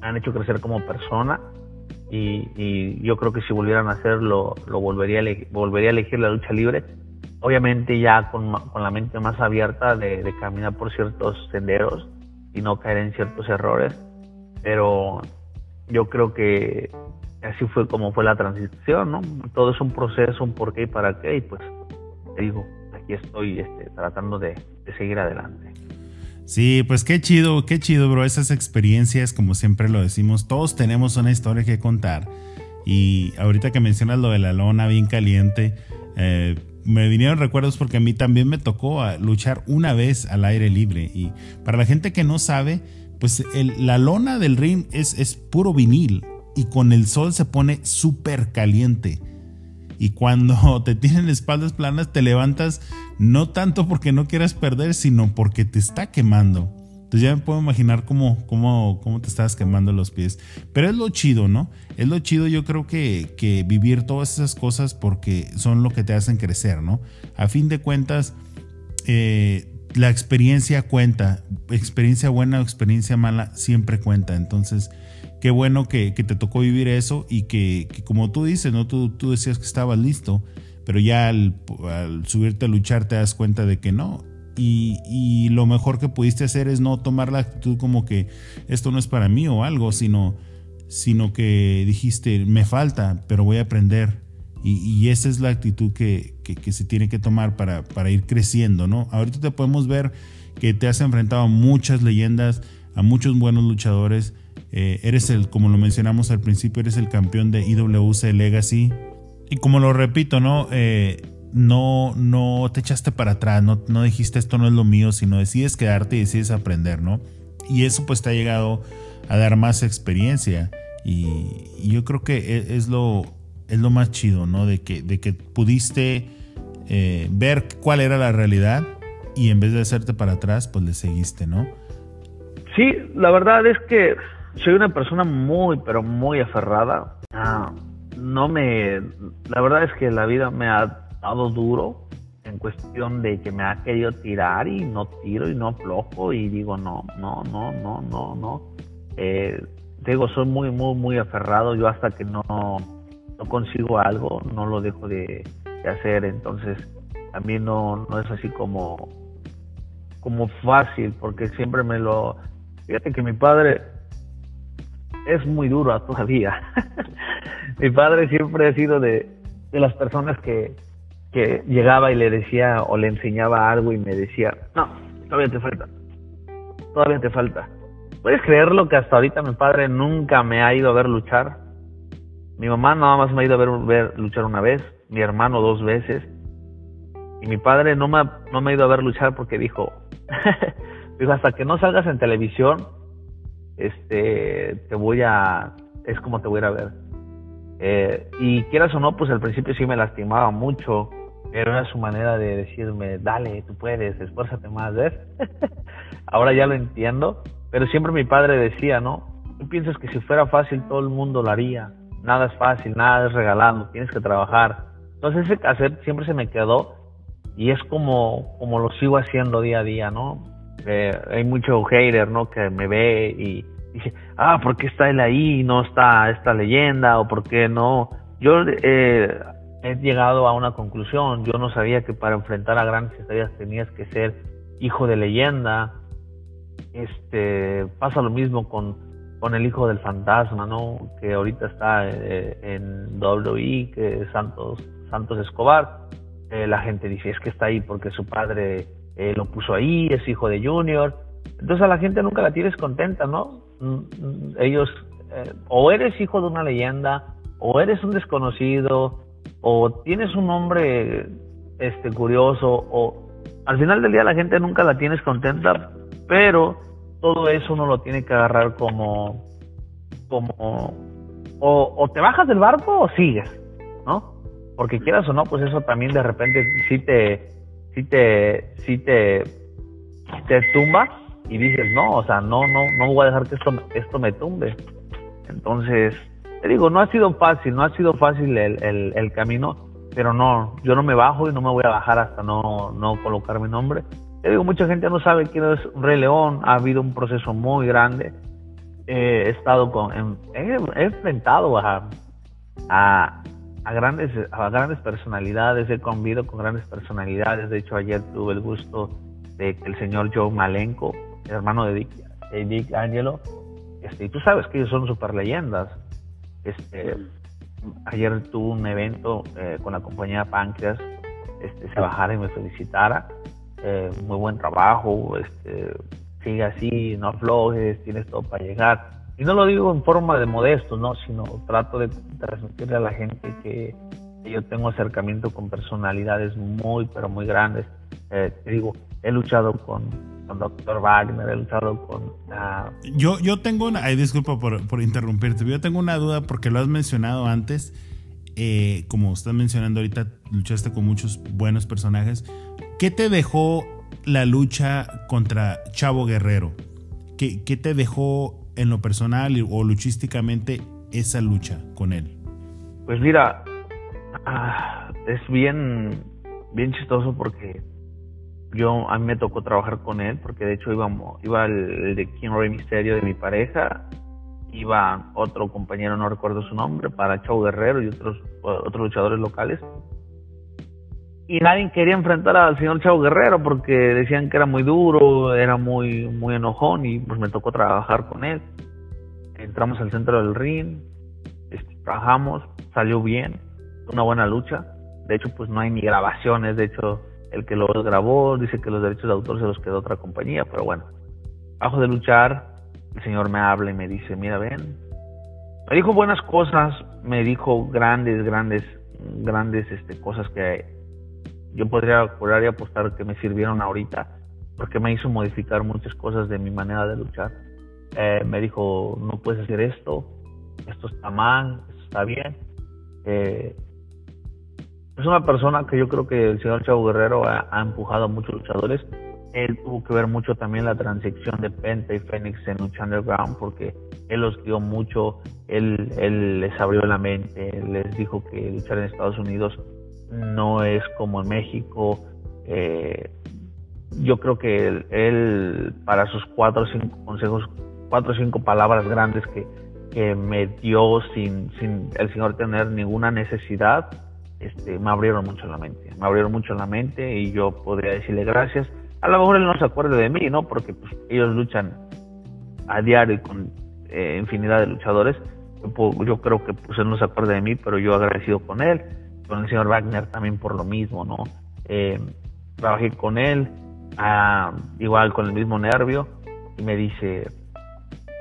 Speaker 6: han hecho crecer como persona y, yo creo que si volvieran a hacerlo, lo volvería a, volvería a elegir la lucha libre. Obviamente ya con, con la mente más abierta de, de, caminar por ciertos senderos y no caer en ciertos errores, pero yo creo que así fue como fue la transición, ¿no? Todo es un proceso, un porqué y para qué, y pues te digo, aquí estoy este, tratando de, seguir adelante.
Speaker 5: Sí, pues qué chido, qué chido, bro. Esas experiencias, como siempre lo decimos, todos tenemos una historia que contar. Y ahorita que mencionas lo de la lona bien caliente, eh, me vinieron recuerdos porque a mí también me tocó luchar una vez al aire libre. Y para la gente que no sabe, pues la lona del ring es, es puro vinil y con el sol se pone súper caliente. Y cuando [laughs] te tienen espaldas planas, te levantas no tanto porque no quieras perder, sino porque te está quemando. Entonces ya me puedo imaginar cómo, cómo, cómo te estás quemando los pies. Pero es lo chido, ¿no? Es lo chido, yo creo que, que vivir todas esas cosas porque son lo que te hacen crecer, ¿no? A fin de cuentas, eh, la experiencia cuenta. Experiencia buena o experiencia mala siempre cuenta. Entonces, qué bueno que, te tocó vivir eso y que, como tú dices, ¿no? Tú, tú decías que estabas listo, pero ya al, subirte a luchar te das cuenta de que no. Y, lo mejor que pudiste hacer es no tomar la actitud como que esto no es para mí o algo, sino, sino que dijiste, me falta, pero voy a aprender. Y, esa es la actitud que, se tiene que tomar para, para ir creciendo, ¿no? Ahorita te podemos ver que te has enfrentado a muchas leyendas, a muchos buenos luchadores eh, eres el, como lo mencionamos al principio, eres el campeón de IWC Legacy. Y como lo repito, ¿no? Eh, no, no te echaste para atrás, no, no dijiste esto no es lo mío, sino decides quedarte y decides aprender, ¿no? Y eso pues te ha llegado a dar más experiencia. Y, yo creo que e, es, lo, es lo más chido, ¿no? De que, de que pudiste eh, ver cuál era la realidad y en vez de hacerte para atrás, pues le seguiste, ¿no?
Speaker 6: Sí, la verdad es que soy una persona muy, pero muy aferrada. Ah, no me. La verdad es que la vida me ha dado duro en cuestión de que me ha querido tirar y no tiro y no aflojo y digo no, no, no, no, no, no. Eh, digo, soy muy, muy, muy aferrado. Yo hasta que no, no consigo algo, no lo dejo de, de hacer. Entonces, también no, no es así como, como fácil, porque siempre me lo. Fíjate que mi padre es muy duro todavía. [laughs] Mi padre siempre ha sido de, las personas que, que llegaba y le decía o le enseñaba algo y me decía, no, todavía te falta, todavía te falta. ¿Puedes creerlo que hasta ahorita mi padre nunca me ha ido a ver luchar? Mi mamá nada más me ha ido a ver, ver luchar una vez, mi hermano dos veces, y mi padre no me, no me ha ido a ver luchar porque dijo, [laughs] dijo, hasta que no salgas en televisión, este, te voy a, es como te voy a ver. Eh, y quieras o no, pues al principio sí me lastimaba mucho, pero era su manera de decirme, dale, tú puedes, esfuérzate más, ¿ves? [laughs] Ahora ya lo entiendo, pero siempre mi padre decía, ¿no? Tú piensas que si fuera fácil todo el mundo lo haría, nada es fácil, nada es regalado, tienes que trabajar. Entonces ese cassette siempre se me quedó y es como, como lo sigo haciendo día a día, ¿no? Eh, hay mucho hater, ¿no? Que me ve y dice, ah, ¿por qué está él ahí y no está esta leyenda? ¿O por qué no? Yo, eh, he llegado a una conclusión. Yo no sabía que para enfrentar a grandes estrellas tenías que ser hijo de leyenda. Este pasa lo mismo con, con el hijo del fantasma, ¿no? Que ahorita está eh, en WWE, que es Santos Santos Escobar. Eh, la gente dice es que está ahí porque su padre eh, lo puso ahí, es hijo de Junior. Entonces a la gente nunca la tienes contenta, ¿no? Mm, mm, ellos o eres hijo de una leyenda o eres un desconocido o tienes un nombre este curioso o al final del día la gente nunca la tienes contenta, pero todo eso uno lo tiene que agarrar como como o, te bajas del barco o sigues, ¿no? Porque quieras o no, pues eso también de repente sí te sí te sí te te tumba y dices, "No, o sea, no no no voy a dejar que esto esto me tumbe." Entonces, te digo, no ha sido fácil, no ha sido fácil el, el, camino, pero no, yo no me bajo y no me voy a bajar hasta no, no colocar mi nombre. Te digo, mucha gente no sabe quién es Rey León, ha habido un proceso muy grande. he estado con, he, enfrentado a, a, a, grandes, a grandes personalidades, he convivido con grandes personalidades. De hecho, ayer tuve el gusto de que el señor Joe Malenko, hermano de Dick, de Dick Angelo, este, y tú sabes que ellos son super leyendas. Este, ayer tuve un evento eh, con la compañía Páncreas, este, se bajara y me felicitara. Eh, muy buen trabajo, este, sigue así, no aflojes, tienes todo para llegar. Y no lo digo en forma de modesto, no, sino trato de transmitirle a la gente que, yo tengo acercamiento con personalidades muy, pero muy grandes. Eh, te digo, he luchado con con Dr. Wagner, he luchado con...
Speaker 5: Yo, yo tengo una... Ay, disculpa por, por interrumpirte, yo tengo una duda porque lo has mencionado antes. Eh, como estás mencionando ahorita, luchaste con muchos buenos personajes. ¿Qué te dejó la lucha contra Chavo Guerrero? ¿Qué, qué te dejó en lo personal o luchísticamente esa lucha con él?
Speaker 6: Pues mira, ah, es bien, bien chistoso porque yo a mí me tocó trabajar con él porque de hecho íbamos, iba el, de King Rey Misterio de mi pareja, iba otro compañero, no recuerdo su nombre, para Chau Guerrero y otros, otros luchadores locales. Y nadie quería enfrentar al señor Chau Guerrero porque decían que era muy duro, era muy, muy enojón y pues me tocó trabajar con él. Entramos al centro del ring, este, trabajamos, salió bien, una buena lucha. De hecho, pues no hay ni grabaciones, de hecho el que lo grabó dice que los derechos de autor se los quedó otra compañía, pero bueno, bajo de luchar, el señor me habla y me dice, mira, ven, me dijo buenas cosas, me dijo grandes, grandes, grandes este, cosas que yo podría jurar y apostar que me sirvieron ahorita, porque me hizo modificar muchas cosas de mi manera de luchar. Eh, me dijo, no puedes hacer esto, esto está mal, esto está bien. Eh, es una persona que yo creo que el señor Chavo Guerrero ha, empujado a muchos luchadores. Él tuvo que ver mucho también la transición de Penta y Fénix en Lucha Underground porque él los dio mucho, él, él les abrió la mente, les dijo que luchar en Estados Unidos no es como en México. Eh, yo creo que él, para sus cuatro o cinco consejos, cuatro o cinco palabras grandes que, que me dio sin, sin el señor tener ninguna necesidad, este, me abrieron mucho la mente, me abrieron mucho la mente y yo podría decirle gracias. A lo mejor él no se acuerde de mí, ¿no? Porque pues, ellos luchan a diario con eh, infinidad de luchadores. Yo, creo que pues él no se acuerde de mí, pero yo agradecido con él, con el señor Wagner también por lo mismo, ¿no? Eh, trabajé con él, ah, igual con el mismo nervio, y me dice,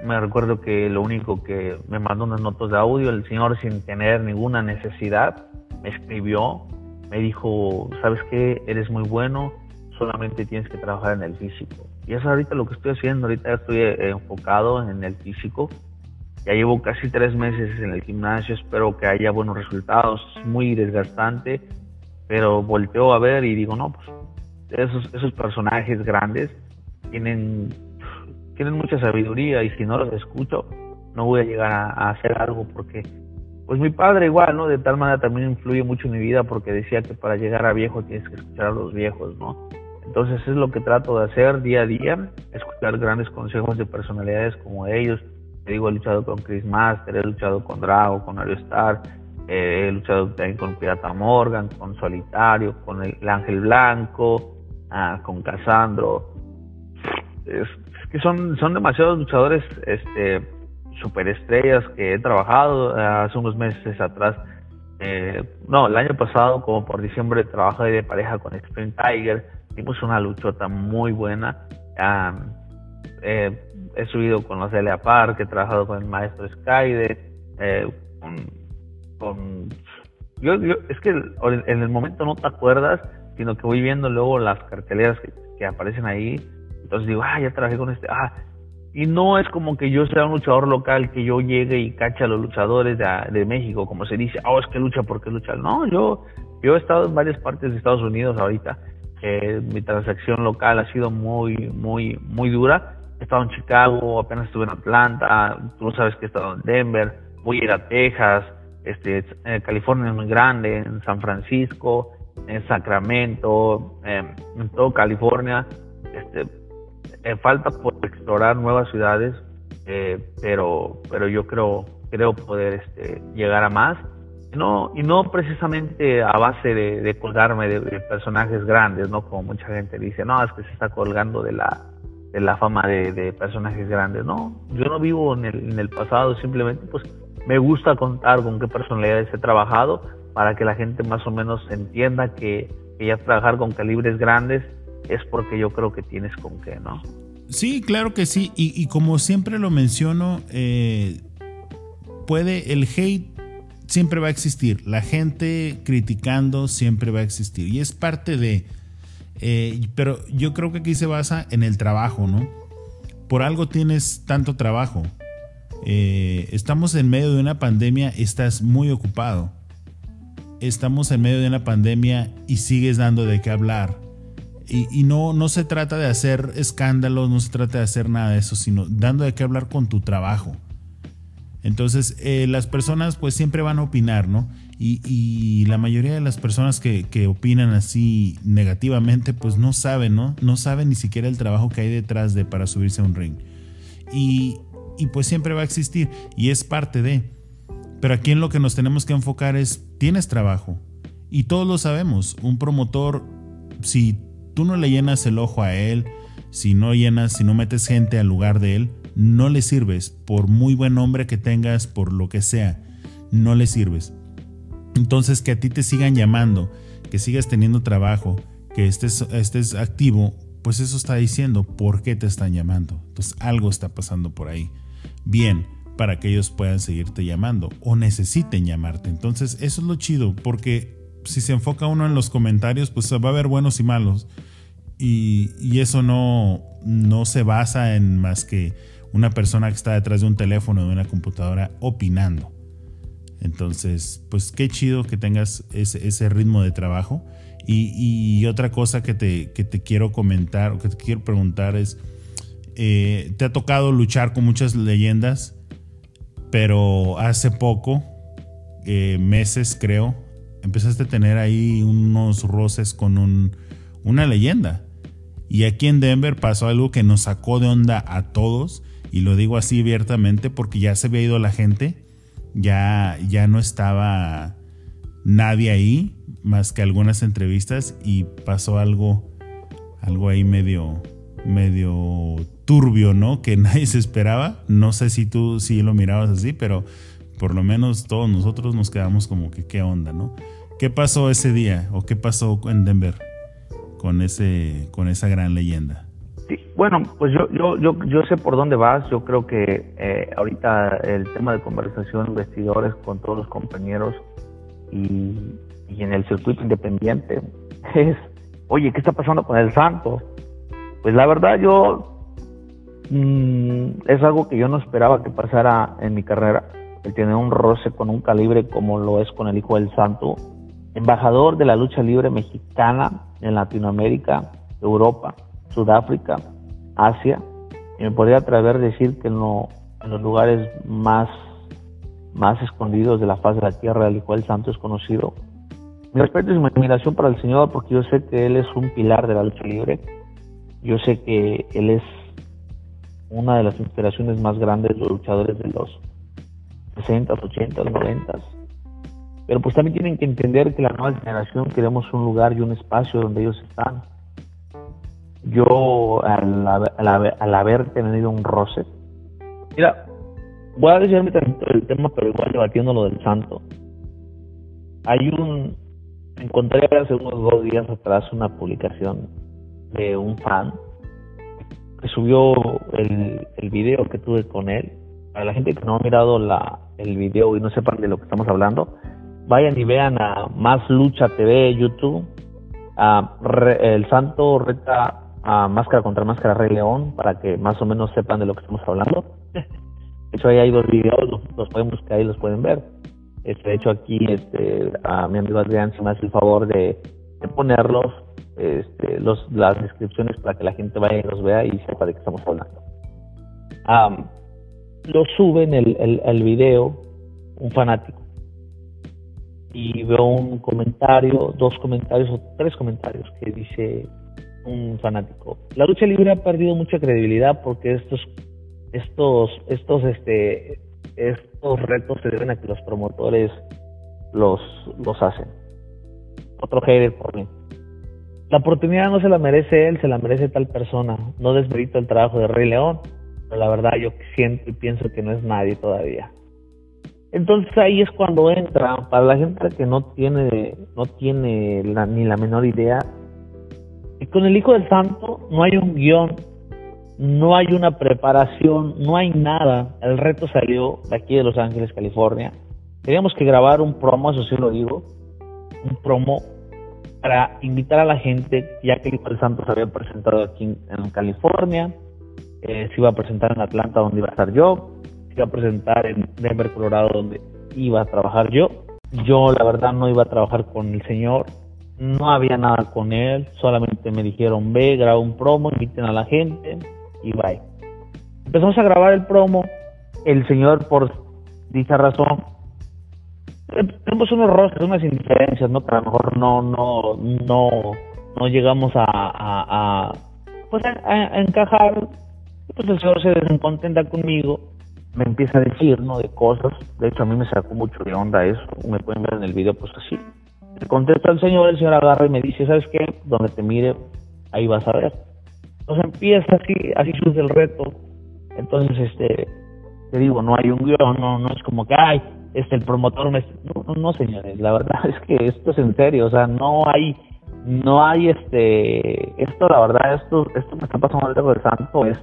Speaker 6: me recuerdo que lo único que me mandó unas notas de audio, el señor sin tener ninguna necesidad, me escribió, me dijo, ¿sabes qué? Eres muy bueno, solamente tienes que trabajar en el físico. Y eso es ahorita lo que estoy haciendo, ahorita estoy eh, enfocado en el físico. Ya llevo casi tres meses en el gimnasio, espero que haya buenos resultados, es muy desgastante, pero volteo a ver y digo, no, pues esos, esos personajes grandes tienen, tienen mucha sabiduría y si no los escucho, no voy a llegar a hacer algo porque pues mi padre igual, ¿no? De tal manera también influye mucho en mi vida porque decía que para llegar a viejo tienes que escuchar a los viejos, ¿no? Entonces es lo que trato de hacer día a día, escuchar grandes consejos de personalidades como ellos. Te digo, he luchado con Chris Master, he luchado con Drago, con Ario Star, he luchado también con Pirata Morgan, con Solitario, con el, Ángel Blanco, ah, con Casandro. Es, que son, son demasiados luchadores este, superestrellas que he trabajado ah, hace unos meses atrás. Eh, no, el año pasado, como por diciembre, trabajé de pareja con Spring Tiger. Hicimos una luchota muy buena. Eh, he subido con los L.A. Park, he trabajado con el maestro Skyde, eh, con, yo, es que en el momento no te acuerdas, sino que voy viendo luego las carteleras que, aparecen ahí, entonces digo, ah, ya trabajé con este, ah, y no es como que yo sea un luchador local, que yo llegue y cache a los luchadores de, México, como se dice, oh, es que lucha porque lucha. No, yo, yo he estado en varias partes de Estados Unidos ahorita. mi transacción local ha sido muy, muy, muy dura. He estado en Chicago, apenas estuve en Atlanta, tú sabes que he estado en Denver, voy a ir a Texas, este, eh, California es muy grande, en San Francisco, en Sacramento, en todo California. Este, falta por explorar nuevas ciudades, eh, pero, pero yo creo, creo poder este, llegar a más. No, y no precisamente a base de, colgarme de, personajes grandes, ¿no? Como mucha gente dice, no, es que se está colgando de la, de la fama de, personajes grandes. No, yo no vivo en el, pasado, simplemente pues me gusta contar con qué personalidades he trabajado para que la gente más o menos entienda que, ya trabajar con calibres grandes es porque yo creo que tienes con qué, ¿no?
Speaker 5: Sí, claro que sí. Y, como siempre lo menciono, eh, puede, el hate siempre va a existir. La gente criticando siempre va a existir. Y es parte de... Eh, pero yo creo que aquí se basa en el trabajo, ¿no? Por algo tienes tanto trabajo. Eh, estamos en medio de una pandemia, estás muy ocupado. Estamos en medio de una pandemia y sigues dando de qué hablar. Y, no, no se trata de hacer escándalos, no se trata de hacer nada de eso, sino dando de qué hablar con tu trabajo. Entonces, eh, las personas pues siempre van a opinar, ¿no? Y, la mayoría de las personas que, que, opinan así negativamente, pues no saben, ¿no? No saben ni siquiera el trabajo que hay detrás de para subirse a un ring. Y, y pues siempre va a existir y es parte de. Pero aquí en lo que nos tenemos que enfocar es, tienes trabajo. Y todos lo sabemos, un promotor, si tú no le llenas el ojo a él, si no llenas, si no metes gente al lugar de él, no le sirves. Por muy buen hombre que tengas, por lo que sea, no le sirves. Entonces que a ti te sigan llamando, que sigas teniendo trabajo, que estés, estés activo, pues eso está diciendo por qué te están llamando. Entonces algo está pasando por ahí bien para que ellos puedan seguirte llamando o necesiten llamarte. Entonces, eso es lo chido, porque si se enfoca uno en los comentarios, pues va a haber buenos y malos. Y, eso no, no se basa en más que una persona que está detrás de un teléfono o de una computadora opinando. Entonces, pues qué chido que tengas ese, ritmo de trabajo. Y, otra cosa que te, que te quiero comentar o que te quiero preguntar es, eh, te ha tocado luchar con muchas leyendas, pero hace poco, eh, meses creo, empezaste a tener ahí unos roces con un, una leyenda. Y aquí en Denver pasó algo que nos sacó de onda a todos, y lo digo así abiertamente porque ya se había ido la gente, ya, ya no estaba nadie ahí, más que algunas entrevistas, y pasó algo, algo ahí medio, medio turbio, ¿no? [laughs] Que nadie se esperaba. No sé si tú sí lo mirabas así, pero por lo menos todos nosotros nos quedamos como que qué onda, ¿no? ¿Qué pasó ese día o qué pasó en Denver con ese con esa gran leyenda?
Speaker 6: Bueno, pues yo, yo, yo, yo sé por dónde vas. Yo creo que eh, ahorita el tema de conversación, vestidores con todos los compañeros y, y en el circuito independiente [laughs] es, oye, ¿qué está pasando con el Santos? Pues la verdad yo mm, es algo que yo no esperaba que pasara en mi carrera, el tener un roce con un calibre como lo es con el Hijo del Santo, embajador de la lucha libre mexicana en Latinoamérica, Europa, Sudáfrica, Asia, y me podría atrever a decir que en, los lugares más, más escondidos de la faz de la tierra, el Hijo del Santo es conocido. Mi respeto y mi admiración para el Señor porque yo sé que Él es un pilar de la lucha libre yo sé que él es una de las inspiraciones más grandes de los luchadores de los 60, 80, 90. Pero pues también tienen que entender que la nueva generación queremos un lugar y un espacio donde ellos están. Yo, al, al, al haber tenido un roce, mira, voy a decirme el tema, pero igual debatiendo lo del santo. Hay un, encontré hace unos dos días atrás una publicación de un fan que subió el, el video que tuve con él. Para la gente que no ha mirado la, el video y no sepan de lo que estamos hablando, vayan y vean a Más Lucha TV YouTube. A el Santo reta a Máscara contra Máscara Rey León para que más o menos sepan de lo que estamos hablando. De hecho, ahí hay dos videos, los, pueden buscar y los pueden ver. Este, de hecho, aquí este, a mi amigo Adrián se me hace el favor de, ponerlos, este, los, las descripciones para que la gente vaya y los vea y sepa de qué estamos hablando. lo suben el, el, el video un fanático y veo un comentario, dos comentarios o tres comentarios que dice un fanático. La lucha libre ha perdido mucha credibilidad porque estos estos estos este estos retos se deben a que los promotores los los hacen. Otro hater por mí. La oportunidad no se la merece él, se la merece tal persona. No desmerito el trabajo de Rey León, pero la verdad yo siento y pienso que no es nadie todavía. Entonces ahí es cuando entra, para la gente que no tiene, no tiene ni la menor idea, y con el Hijo del Santo no hay un guion, no hay una preparación, no hay nada. El reto salió de aquí de Los Ángeles, California. Teníamos que grabar un promo, eso sí lo digo, un promo para invitar a la gente, ya que el Hijo del Santo se había presentado aquí en, California, eh, se iba a presentar en Atlanta donde iba a estar yo, iba a presentar en Denver, Colorado, donde iba a trabajar yo. Yo, la verdad, no iba a trabajar con el señor, no había nada con él, solamente me dijeron, ve, graba un promo, inviten a la gente y bye. Empezamos a grabar el promo, el señor, por dicha razón, tenemos unos roces, unas indiferencias, ¿no? Que a lo mejor no, no, no, no llegamos a, a, pues a, encajar. Pues el señor se descontenta conmigo me empieza a decir, ¿no? De cosas. De hecho, a mí me sacó mucho de onda eso. Me pueden ver en el video, pues así. Le contesta el señor, el señor agarra y me dice, ¿sabes qué? Donde te mire, ahí vas a ver. Entonces empieza así, así surge el reto. Entonces, este, te digo, no hay un guion, no, no es como que, ay, este, el promotor me... No, no, señores, la verdad [laughs] es que esto es en serio, o sea, no hay, no hay, este, esto, la verdad, esto, esto me está pasando el del santo, es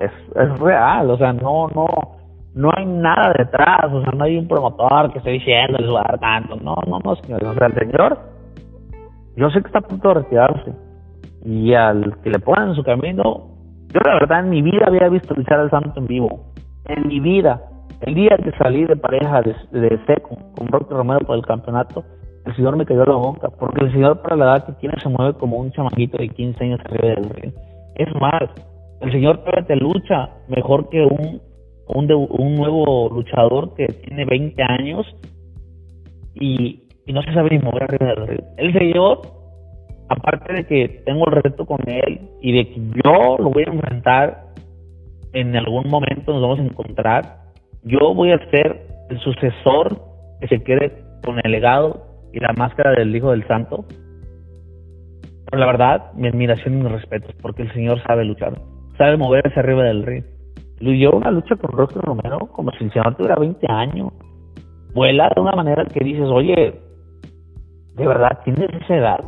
Speaker 6: es, es real, o sea, no, no, no hay nada detrás, o sea, no hay un promotor que esté diciendo el lugar tanto, no, no, no, señor, o sea, el señor, yo sé que está a punto de retirarse, y al que le ponen en su camino, yo la verdad en mi vida había visto luchar al santo en vivo, en mi vida, el día que salí de pareja de, seco con Rocky Romero por el campeonato, el señor me cayó la boca, porque el señor para la edad que tiene se mueve como un chamaquito de 15 años arriba del ring. Es más, el señor te lucha mejor que un, un, nuevo luchador que tiene 20 años y, no se sabe ni mover arriba del ring. El señor, aparte de que tengo el reto con él y de que yo lo voy a enfrentar en algún momento, nos vamos a encontrar, yo voy a ser el sucesor que se quede con el legado y la máscara del Hijo del Santo. Pero la verdad, mi admiración y mi respeto, porque el Señor sabe luchar sabe moverse arriba del ring. Luyó una lucha con Rocky Romero como si el señor tuviera 20 años. Vuela de una manera que dices, oye, de verdad, tienes esa edad.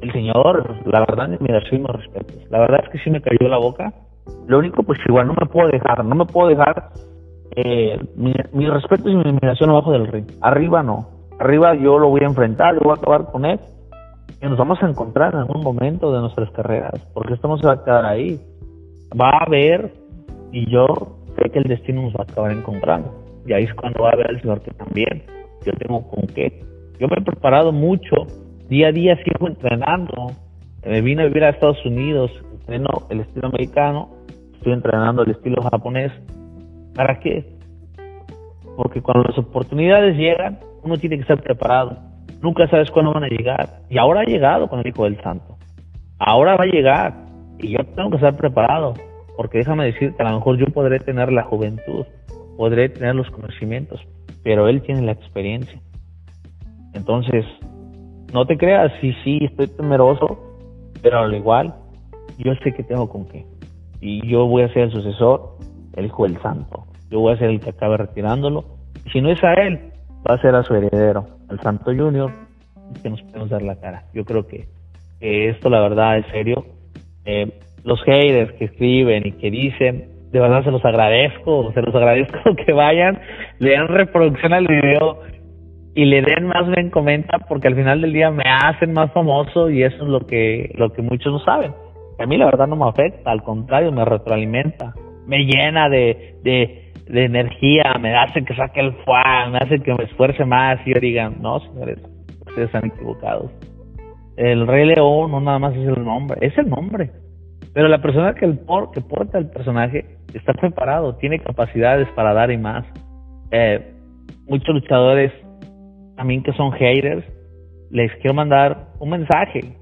Speaker 6: El señor, la verdad, mi admiración y mis respetos. La verdad es que sí me cayó la boca. Lo único, pues igual no me puedo dejar, no me puedo dejar eh, mi, mi respeto y mi admiración abajo del ring. Arriba no. Arriba yo lo voy a enfrentar, yo voy a acabar con él. Y nos vamos a encontrar en algún momento de nuestras carreras, porque esto no se va a quedar ahí va a haber, y yo sé que el destino nos va a acabar encontrando. Y ahí es cuando va a ver el Señor que también. Yo tengo con qué. Yo me he preparado mucho. Día a día sigo entrenando. Me vine a vivir a Estados Unidos. Entreno el estilo americano. Estoy entrenando el estilo japonés. ¿Para qué? Porque cuando las oportunidades llegan, uno tiene que estar preparado. Nunca sabes cuándo van a llegar. Y ahora ha llegado con el Hijo del Santo. Ahora va a llegar. Y yo tengo que estar preparado, porque déjame decir que a lo mejor yo podré tener la juventud, podré tener los conocimientos, pero él tiene la experiencia. Entonces, no te creas, sí, sí, estoy temeroso, pero al igual, yo sé que tengo con qué. Y yo voy a ser el sucesor, el hijo del santo. Yo voy a ser el que acabe retirándolo. Si no es a él, va a ser a su heredero, al Santo Junior, que nos podemos dar la cara. Yo creo que, esto, la verdad, es serio. Eh, los haters que escriben y que dicen, de verdad se los agradezco, se los agradezco [laughs] que vayan, le reproducción al video y le den más ven comenta porque al final del día me hacen más famoso y eso es lo que lo que muchos no saben. A mí la verdad no me afecta, al contrario, me retroalimenta, me llena de, de, de energía, me hace que saque el fuá, me hace que me esfuerce más y yo diga, no señores, ustedes están equivocados. El Rey León no nada más es el nombre, es el nombre. Pero la persona que, el por, que porta el personaje está preparado, tiene capacidades para dar y más. Eh, muchos luchadores, también que son haters, les quiero mandar un mensaje.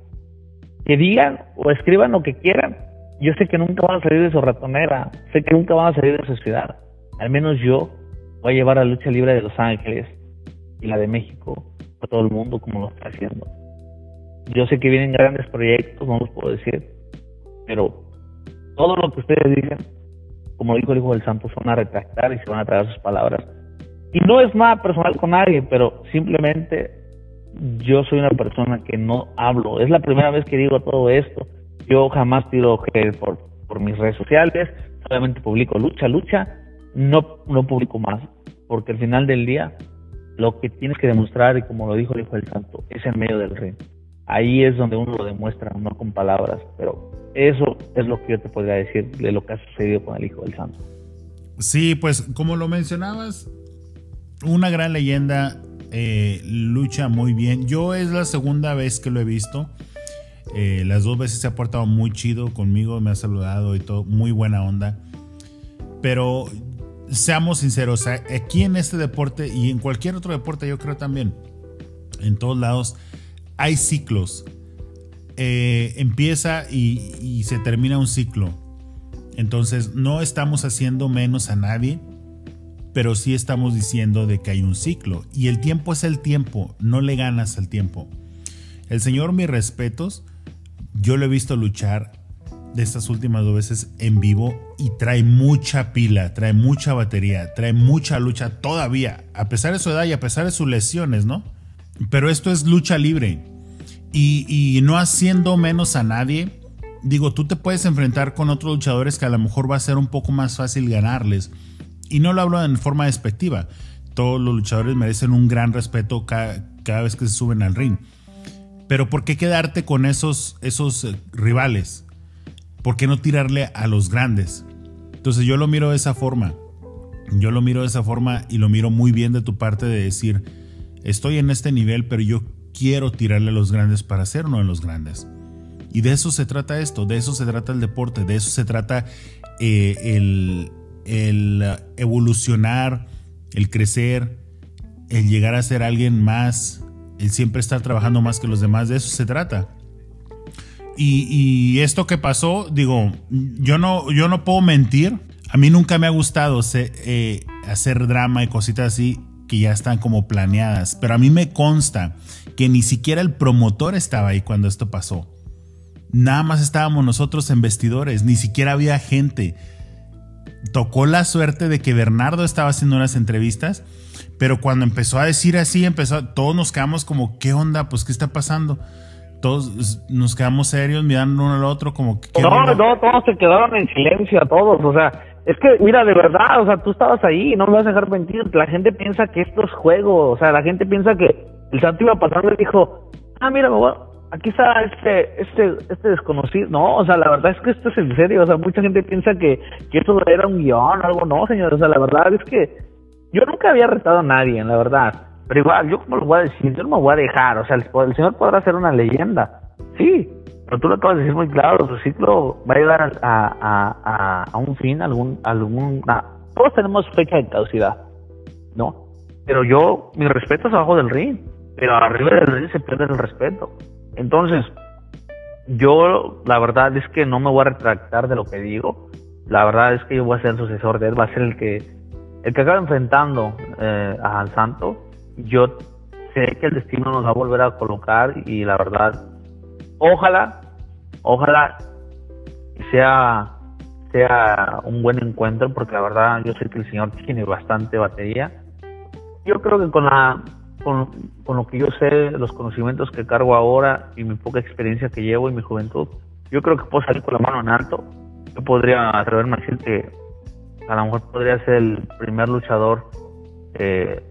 Speaker 6: Que digan o escriban lo que quieran. Yo sé que nunca van a salir de su ratonera, sé que nunca van a salir de su ciudad. Al menos yo voy a llevar la lucha libre de Los Ángeles y la de México a todo el mundo como lo está haciendo. Yo sé que vienen grandes proyectos, no los puedo decir, pero todo lo que ustedes dicen como dijo el Hijo del Santo, se van a retractar y se van a traer sus palabras. Y no es nada personal con nadie, pero simplemente yo soy una persona que no hablo. Es la primera vez que digo todo esto. Yo jamás que por, por mis redes sociales, solamente publico lucha, lucha, no, no publico más, porque al final del día lo que tienes que demostrar, y como lo dijo el Hijo del Santo, es en medio del reino. Ahí es donde uno lo demuestra, no con palabras, pero eso es lo que yo te podría decir de lo que ha sucedido con el Hijo del Santo.
Speaker 5: Sí, pues como lo mencionabas, una gran leyenda, eh, lucha muy bien. Yo es la segunda vez que lo he visto. Eh, las dos veces se ha portado muy chido conmigo, me ha saludado y todo, muy buena onda. Pero seamos sinceros, aquí en este deporte y en cualquier otro deporte, yo creo también, en todos lados, hay ciclos. Eh, empieza y, se termina un ciclo. Entonces no estamos haciendo menos a nadie, pero sí estamos diciendo de que hay un ciclo. Y el tiempo es el tiempo, no le ganas al tiempo. El Señor, mis respetos, yo lo he visto luchar de estas últimas dos veces en vivo y trae mucha pila, trae mucha batería, trae mucha lucha todavía, a pesar de su edad y a pesar de sus lesiones, ¿no? Pero esto es lucha libre y, no haciendo menos a nadie. Digo, tú te puedes enfrentar con otros luchadores que a lo mejor va a ser un poco más fácil ganarles. Y no lo hablo en forma despectiva. Todos los luchadores merecen un gran respeto cada, vez que se suben al ring. Pero ¿por qué quedarte con esos, esos eh, rivales? ¿Por qué no tirarle a los grandes? Entonces yo lo miro de esa forma. Yo lo miro de esa forma y lo miro muy bien de tu parte de decir, estoy en este nivel, pero yo quiero tirarle a los grandes para ser uno de los grandes. Y de eso se trata esto, de eso se trata el deporte, de eso se trata eh, el, evolucionar, el crecer, el llegar a ser alguien más, el siempre estar trabajando más que los demás, de eso se trata. Y, esto que pasó, digo, yo no, yo no puedo mentir, a mí nunca me ha gustado eh, hacer drama y cositas así que ya están como planeadas, pero a mí me consta que ni siquiera el promotor estaba ahí cuando esto pasó. Nada más estábamos nosotros en vestidores, ni siquiera había gente. Tocó la suerte de que Bernardo estaba haciendo unas entrevistas, pero cuando empezó a decir así, empezó, todos nos quedamos como, ¿qué onda? Pues, ¿qué está pasando? Todos nos quedamos serios mirando uno al otro como...
Speaker 6: no, no, todos se quedaron en silencio a todos, o sea, es que, mira, de verdad, o sea, tú estabas ahí, no me vas a dejar mentir. La gente piensa que esto es juego, o sea, la gente piensa que el santo iba pasando y dijo, ah, mira, aquí está este, este, este desconocido. No, o sea, la verdad es que esto es en serio, o sea, mucha gente piensa que, que esto era un guion o algo. No, señor, o sea, la verdad es que yo nunca había retado a nadie, la verdad. Pero igual, yo como lo voy a decir, yo no me voy a dejar, o sea, el, señor podrá ser una leyenda, sí, pero tú lo acabas de decir muy claro, su ciclo va a llegar a, a, un fin, algún, alguna... Todos tenemos fecha de caducidad, ¿no? Pero yo, mi respeto es abajo del ring, pero arriba del ring se pierde el respeto. Entonces, yo la verdad es que no me voy a retractar de lo que digo. La verdad es que yo voy a ser el sucesor de él, va a ser el que el que acaba enfrentando eh, al santo. Yo sé que el destino nos va a volver a colocar y la verdad, ojalá, ojalá sea sea un buen encuentro porque la verdad yo sé que el señor tiene bastante batería. Yo creo que con la con, con lo que yo sé, los conocimientos que cargo ahora y mi poca experiencia que llevo en mi juventud, yo creo que puedo salir con la mano en alto. Yo podría atreverme a decir que a lo mejor podría ser el primer luchador eh,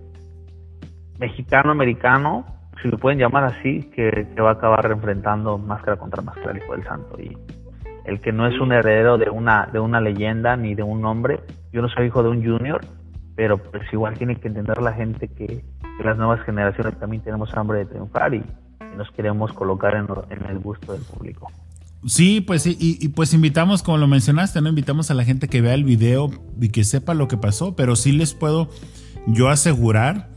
Speaker 6: mexicano-americano, si lo pueden llamar así, que, que, va a acabar enfrentando máscara contra máscara, el hijo del santo. Y el que no es un heredero de una, de una leyenda ni de un nombre. Yo no soy hijo de un junior, pero pues igual tiene que entender la gente que, las nuevas generaciones también tenemos hambre de triunfar y, nos queremos colocar en, el gusto del público.
Speaker 5: Sí, pues sí, y, pues invitamos, como lo mencionaste, ¿no? Invitamos a la gente que vea el video y que sepa lo que pasó, pero sí les puedo yo asegurar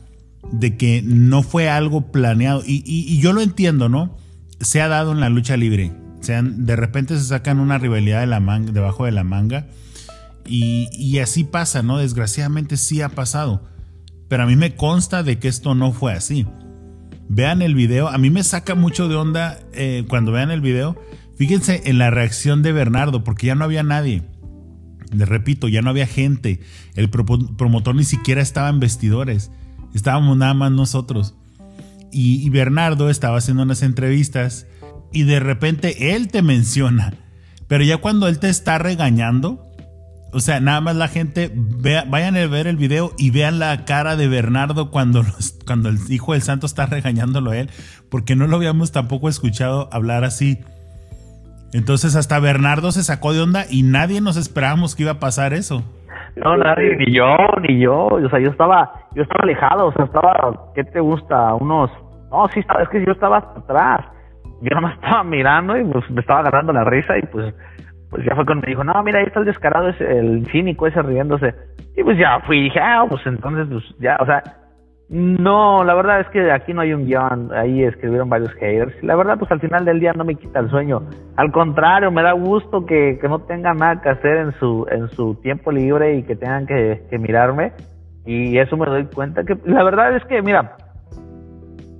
Speaker 5: de que no fue algo planeado. Y, y yo lo entiendo, ¿no? Se ha dado en la lucha libre sean, de repente se sacan una rivalidad de la manga, debajo de la manga. Y, así pasa, ¿no? Desgraciadamente sí ha pasado. Pero a mí me consta de que esto no fue así. Vean el video. A mí me saca mucho de onda eh, cuando vean el video. Fíjense en la reacción de Bernardo, porque ya no había nadie. Les repito, ya no había gente. El promotor ni siquiera estaba en vestidores. Estábamos nada más nosotros. y Bernardo estaba haciendo unas entrevistas y de repente él te menciona. Pero ya cuando él te está regañando, o sea, nada más la gente vea, vayan a ver el video y vean la cara de Bernardo cuando, cuando el hijo del santo está regañándolo a él, porque no lo habíamos tampoco escuchado hablar así. Entonces hasta Bernardo se sacó de onda y nadie nos esperábamos que iba a pasar eso.
Speaker 6: No, nadie, ni yo, ni yo. O sea, yo estaba, yo estaba alejado, o sea, estaba, ¿qué te gusta? Unos, no, sí, es que yo estaba atrás yo nomás estaba mirando y pues me estaba agarrando la risa y pues pues ya fue cuando me dijo, no, mira, ahí está el descarado, ese, el cínico ese riéndose. Y pues ya fui dije, ah, pues entonces, pues ya, o sea, no, la verdad es que aquí no hay un guion, ahí escribieron varios haters. La verdad, pues al final del día no me quita el sueño. Al contrario, me da gusto que, que no tengan nada que hacer en su, en su tiempo libre y que tengan que, que mirarme. Y eso me doy cuenta que, la verdad es que, mira,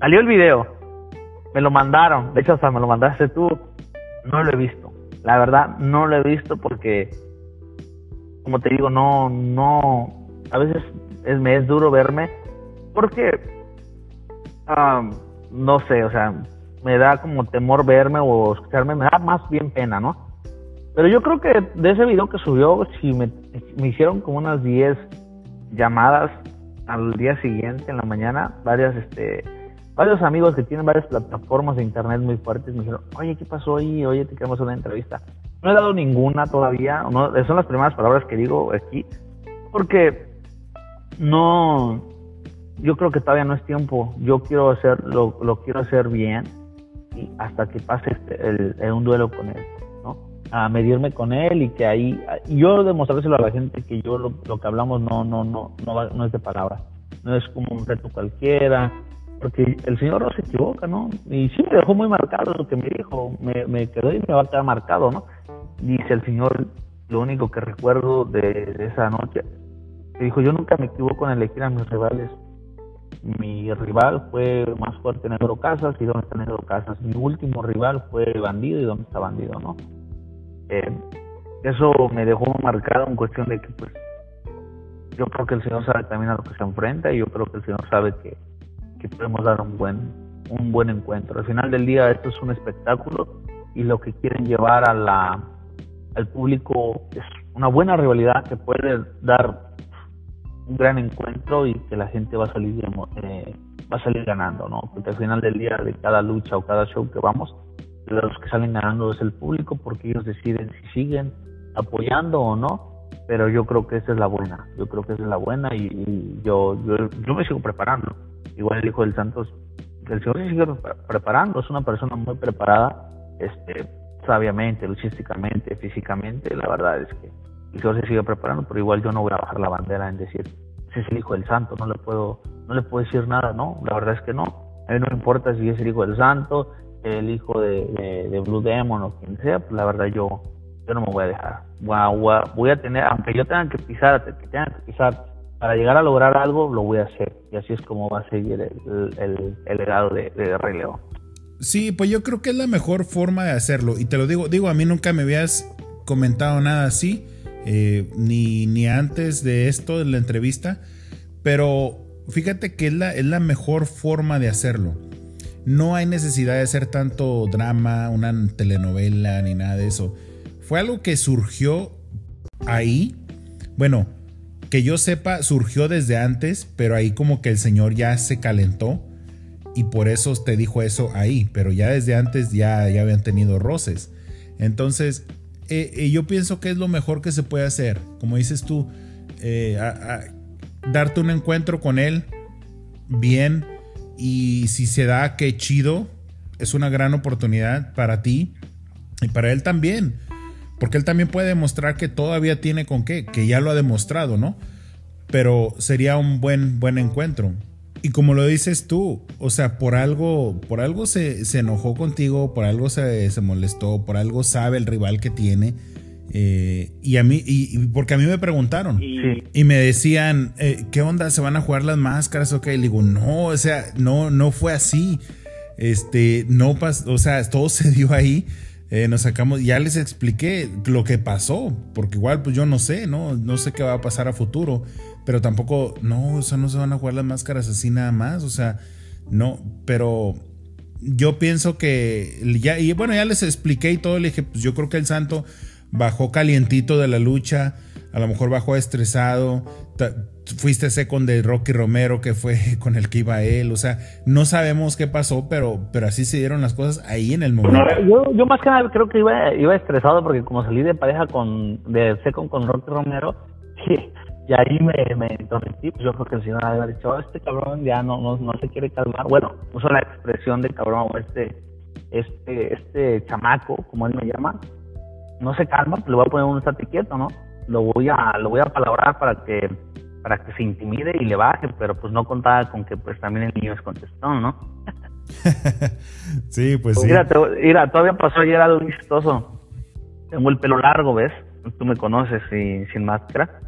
Speaker 6: salió el video me lo mandaron, de hecho hasta me lo mandaste tú, no lo he visto. La verdad, no lo he visto porque, como te digo, no, no, a veces es, me es duro verme porque, no sé, o sea, me da como temor verme o escucharme, me da más bien pena, ¿no? Pero yo creo que de ese video que subió, si me, me hicieron como unas 10 llamadas al día siguiente en la mañana, varias, este, varios amigos que tienen varias plataformas de internet muy fuertes me dijeron, oye, ¿qué pasó ahí? Oye, te queremos una entrevista. No he dado ninguna todavía, no, son las primeras palabras que digo aquí, porque no, yo creo que todavía no es tiempo. Yo quiero hacer, lo, lo quiero hacer bien y hasta que pase este, el, un duelo con él, ¿no? A medirme con él y que ahí, yo demostrárselo a la gente que yo lo, lo que hablamos no, no, no, no, no es de palabra, no es como un reto cualquiera, porque el Señor no se equivoca, ¿no? Y sí me dejó muy marcado lo que me dijo, me, me quedó y me va a quedar marcado, ¿no? Dice el Señor, lo único que recuerdo de, esa noche, que dijo, yo nunca me equivoco en elegir a mis rivales. Mi rival fue más fuerte Negro Casas y dónde está Negro Casas. Mi último rival fue Bandido y dónde está Bandido, ¿no? Eh, eso me dejó marcado en cuestión de que, pues, yo creo que el Señor sabe también a lo que se enfrenta y yo creo que el Señor sabe que podemos dar un buen, un buen encuentro. Al final del día esto es un espectáculo y lo que quieren llevar al público es una buena rivalidad que puede dar un gran encuentro y que la gente va a salir eh, va a salir ganando, ¿no? Porque al final del día de cada lucha o cada show que vamos, los que salen ganando es el público porque ellos deciden si siguen apoyando o no pero yo creo que esa es la buena, yo creo que esa es la buena y, yo, yo, yo, me sigo preparando igual el hijo del Santos, el Señor se sigue preparando, es una persona muy preparada, este, sabiamente, luchísticamente, físicamente, la verdad es que el Señor se sigue preparando, pero igual yo no voy a bajar la bandera en decir, ese es el hijo del santo, no le puedo, no le puedo decir nada, no, la verdad es que no, a mí no me importa si es el hijo del santo, el hijo de, de, Blue Demon o quien sea, pues la verdad yo, yo no me voy a dejar, voy a tener, aunque yo tenga que pisar, que tenga que pisar para llegar a lograr algo lo voy a hacer. Y así es como va a seguir el, legado de, de, León.
Speaker 5: Sí, pues yo creo que es la mejor forma de hacerlo. Y te lo digo, digo, a mí nunca me habías comentado nada así, eh, ni, ni antes de esto, de la entrevista. Pero fíjate que es la, es la mejor forma de hacerlo. No hay necesidad de hacer tanto drama, una telenovela, ni nada de eso. Fue algo que surgió ahí. Bueno, que yo sepa, surgió desde antes, pero ahí como que el señor ya se calentó y por eso te dijo eso ahí, pero ya desde antes ya, ya habían tenido roces. Entonces, eh, eh, yo pienso que es lo mejor que se puede hacer, como dices tú, eh, darte un encuentro con él bien y si se da, qué chido, es una gran oportunidad para ti y para él también. Porque él también puede demostrar que todavía tiene con qué, que ya lo ha demostrado, ¿no? Pero sería un buen, buen encuentro. Y como lo dices tú, o sea, por algo, por algo se, enojó contigo, por algo se, molestó, por algo sabe el rival que tiene. Eh, y a mí, y, porque a mí me preguntaron y me decían, eh, ¿qué onda? ¿Se van a jugar las máscaras? Ok, le digo, no, o sea, no, no fue así. Este, no pasó, o sea, todo [laughs] se dio ahí. Eh, nos sacamos, ya les expliqué lo que pasó, porque igual pues yo no sé, ¿no? No sé qué va a pasar a futuro, pero tampoco, no, o sea, no se van a jugar las máscaras así nada más, o sea, no, pero yo pienso que ya, y bueno, ya les expliqué y todo, le dije, pues yo creo que el santo bajó calientito de la lucha, a lo mejor bajó estresado, fuiste ese con de Rocky Romero que fue [laughs] con el que iba él, o sea, no sabemos qué pasó, pero, pero así se dieron las cosas ahí en el momento.
Speaker 6: yo, yo más que nada creo que iba, iba estresado porque como salí de pareja con, de Secon con Rocky Romero, [laughs] y, ahí me, me pues yo creo que el señor había dicho, oh, este cabrón ya no, no, no se quiere calmar, bueno, uso la expresión de cabrón, este, este, este chamaco, como él me llama, no se calma, pues le voy a poner un estate quieto, ¿no? lo voy a lo voy a palabrar para que para que se intimide y le baje, pero pues no contaba con que pues también el niño es contestón, ¿no? [laughs]
Speaker 5: sí, pues sí.
Speaker 6: Mira, mira, todavía pasó ayer algo chistoso. Tengo el pelo largo, ¿ves? Tú me conoces y, sin máscara.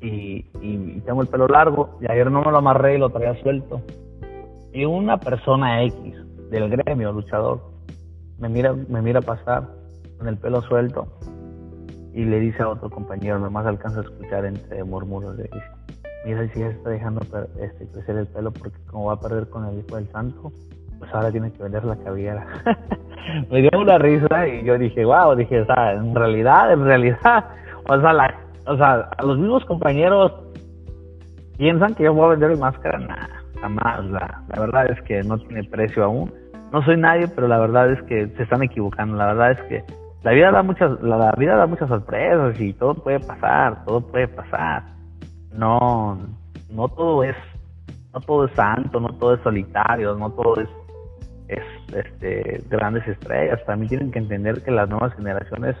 Speaker 6: y, y, tengo el pelo largo y ayer no me lo amarré y lo traía suelto. Y una persona X del gremio luchador me mira, me mira pasar con el pelo suelto y le dice a otro compañero, nomás alcanza a escuchar entre murmuros de mira si ya está dejando este, crecer el pelo porque como va a perder con el hijo del santo, pues ahora tiene que vender la cabellera. [laughs] me dio una risa y yo dije, wow, dije, o sea, en realidad, en realidad, o sea, la, o sea, los mismos compañeros piensan que yo voy a vender máscara, nada, jamás, la verdad es que no tiene precio aún. No soy nadie, pero la verdad es que se están equivocando, la verdad es que la vida da muchas, la, vida da muchas sorpresas y todo puede pasar, todo puede pasar. No, no todo es, no todo es santo, no todo es solitario, no todo es, es este, grandes estrellas. También tienen que entender que las nuevas generaciones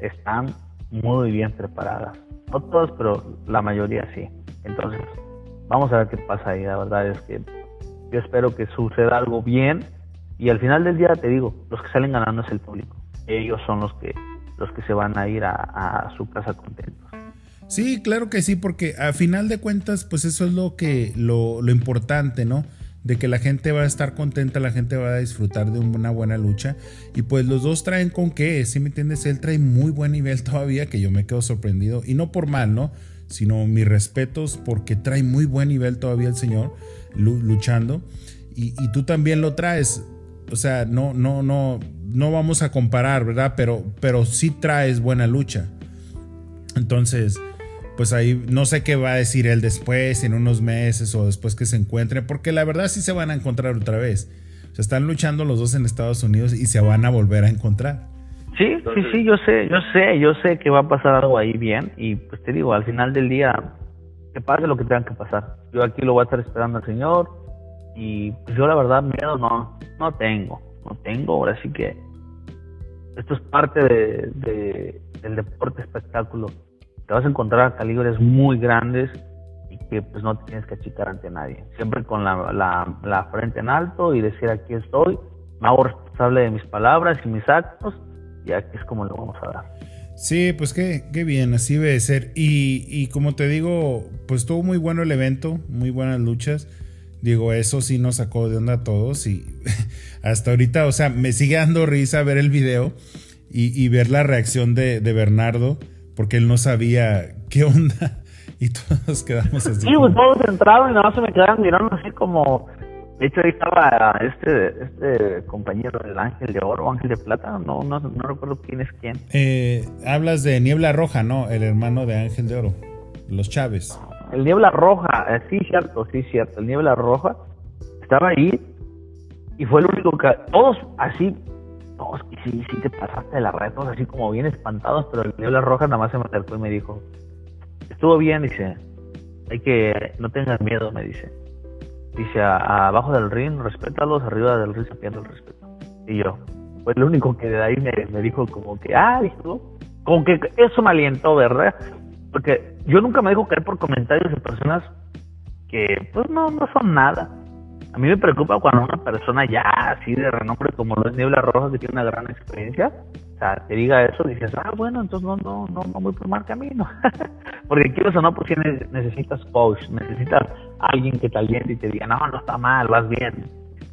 Speaker 6: están muy bien preparadas. No todos, pero la mayoría sí. Entonces, vamos a ver qué pasa ahí. La verdad es que yo espero que suceda algo bien y al final del día te digo, los que salen ganando es el público ellos son los que los que se van a ir a, su casa contentos.
Speaker 5: Sí, claro que sí, porque a final de cuentas, pues eso es lo que, lo, lo, importante, ¿no? De que la gente va a estar contenta, la gente va a disfrutar de una buena lucha. Y pues los dos traen con qué, si me entiendes? Él trae muy buen nivel todavía, que yo me quedo sorprendido. Y no por mal, ¿no? Sino mis respetos, porque trae muy buen nivel todavía el señor luchando. Y, y tú también lo traes o sea, no, no, no, no vamos a comparar, ¿verdad? Pero, pero sí traes buena lucha. Entonces, pues ahí no sé qué va a decir él después, en unos meses o después que se encuentre, porque la verdad sí se van a encontrar otra vez. O sea, están luchando los dos en Estados Unidos y se van a volver a encontrar.
Speaker 6: Sí, sí, sí, yo sé, yo sé, yo sé que va a pasar algo ahí bien y pues te digo, al final del día, que pase lo que tenga que pasar. Yo aquí lo voy a estar esperando al Señor, y pues yo la verdad miedo no, no tengo, no tengo, ahora sí que esto es parte de, del deporte espectáculo. Te vas a encontrar calibres muy grandes y que pues no tienes que achicar ante nadie. Siempre con la, la, la frente en alto y decir aquí estoy, me hago responsable de mis palabras y mis actos y aquí es como lo vamos a dar.
Speaker 5: Sí, pues qué, qué bien, así debe ser. Y, y como te digo, pues estuvo muy bueno el evento, muy buenas luchas. Digo, eso sí nos sacó de onda a todos y [laughs] hasta ahorita, o sea, me sigue dando risa ver el video y, ver la reacción de, Bernardo, porque él no sabía qué onda [laughs] y todos quedamos así.
Speaker 6: Sí, pues todos entraron y nada más se me quedaron mirando así como, de hecho, ahí estaba este, este compañero del Ángel de Oro, Ángel de Plata, no, no, no recuerdo quién es quién.
Speaker 5: Eh, hablas de Niebla Roja, ¿no? El hermano de Ángel de Oro, los Chávez.
Speaker 6: El Niebla Roja, eh, sí, cierto, sí, cierto. El Niebla Roja estaba ahí y fue el único que. Todos así, todos, sí, sí te pasaste de la red, todos así como bien espantados, pero el Niebla Roja nada más se me acercó y me dijo: Estuvo bien, dice. Hay que. No tengas miedo, me dice Dice, abajo del ring, respétalos, arriba del ring se pierde el respeto. Y yo, pues lo único que de ahí me, dijo como que, ah, dijo, como que eso me alientó, ¿verdad? Porque yo nunca me dejo caer por comentarios de personas que, pues no, no son nada. A mí me preocupa cuando una persona ya así de renombre como lo es Niebla Roja, que tiene una gran experiencia, o sea, te diga eso, dices, ah, bueno, entonces no, no, no, no voy por mal camino. [laughs] Porque quieres o no, pues necesitas coach, necesitas alguien que te aliente y te diga, no, no está mal, vas bien.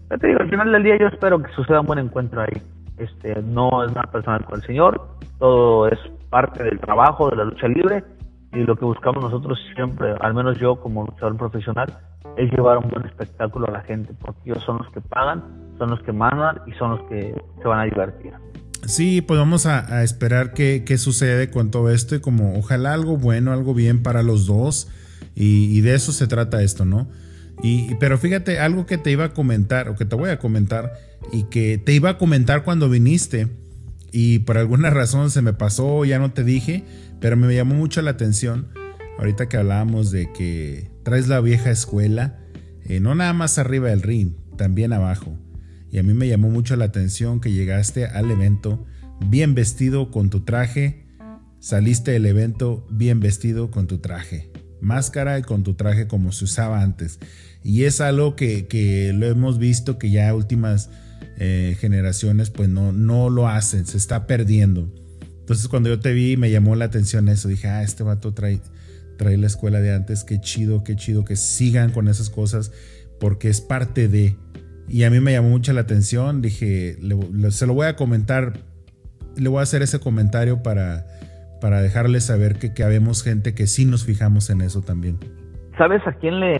Speaker 6: Pero te digo, al final del día yo espero que suceda un buen encuentro ahí. Este, no es una persona con el Señor, todo es parte del trabajo, de la lucha libre, y lo que buscamos nosotros siempre, al menos yo como luchador profesional, es llevar un buen espectáculo a la gente, porque ellos son los que pagan, son los que mandan y son los que se van a divertir.
Speaker 5: Sí, pues vamos a, esperar qué, sucede con todo esto y como ojalá algo bueno, algo bien para los dos y, de eso se trata esto, ¿no? Y, pero fíjate, algo que te iba a comentar o que te voy a comentar y que te iba a comentar cuando viniste y por alguna razón se me pasó, ya no te dije, pero me llamó mucho la atención ahorita que hablábamos de que traes la vieja escuela, eh, no nada más arriba del ring, también abajo. Y a mí me llamó mucho la atención que llegaste al evento bien vestido con tu traje, saliste del evento bien vestido con tu traje, máscara y con tu traje como se usaba antes. Y es algo que, lo hemos visto que ya últimas eh, generaciones pues no, no lo hacen, se está perdiendo. Entonces cuando yo te vi me llamó la atención eso, dije, ah, este vato trae, trae la escuela de antes, qué chido, qué chido que sigan con esas cosas porque es parte de... Y a mí me llamó mucho la atención, dije, se lo voy a comentar, le voy a hacer ese comentario para, para dejarle saber que, que habemos gente que sí nos fijamos en eso también.
Speaker 6: ¿Sabes a quién le,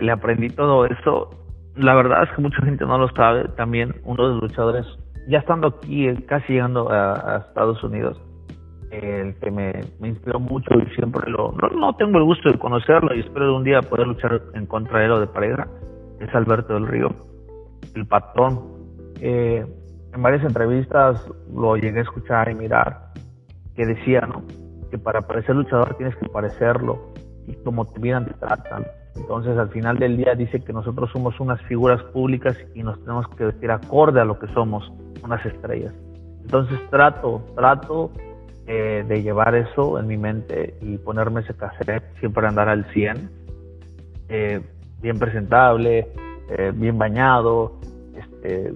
Speaker 6: le, aprendí todo eso? La verdad es que mucha gente no lo sabe. También uno de los luchadores, ya estando aquí, eh, casi llegando a, Estados Unidos, el que me, inspiró mucho y siempre lo... No, no, tengo el gusto de conocerlo y espero un día poder luchar en contra de él o de pareja, es Alberto del Río el patrón. Eh, en varias entrevistas lo llegué a escuchar y mirar, que decía, ¿no? Que para parecer luchador tienes que parecerlo y como te miran te tratan. Entonces al final del día dice que nosotros somos unas figuras públicas y nos tenemos que vestir acorde a lo que somos, unas estrellas. Entonces trato, trato eh, de llevar eso en mi mente y ponerme ese cassette, siempre andar al 100, eh, bien presentable, eh, bien bañado. Este,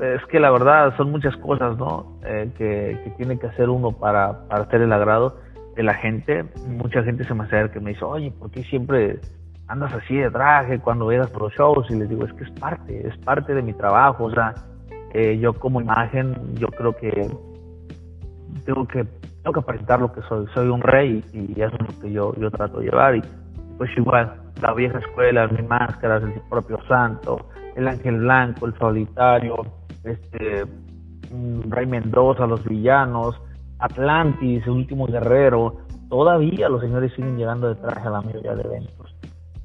Speaker 6: es que la verdad son muchas cosas, ¿no? Eh, que, tiene que hacer uno para, para hacer el agrado de la gente. Mucha gente se me acerca y me dice, oye, ¿por qué siempre andas así de traje cuando veas por los shows? Y les digo, es que es parte, es parte de mi trabajo. O sea, eh, yo como imagen, yo creo que tengo que tengo que aparentar lo que soy. Soy un rey y, eso es lo que yo, yo trato de llevar. Y pues igual, la vieja escuela, mis máscaras, el propio santo, el ángel blanco, el solitario, este mm, Rey Mendoza, los villanos, Atlantis, el último guerrero, todavía los señores siguen llegando de traje a la mayoría de eventos.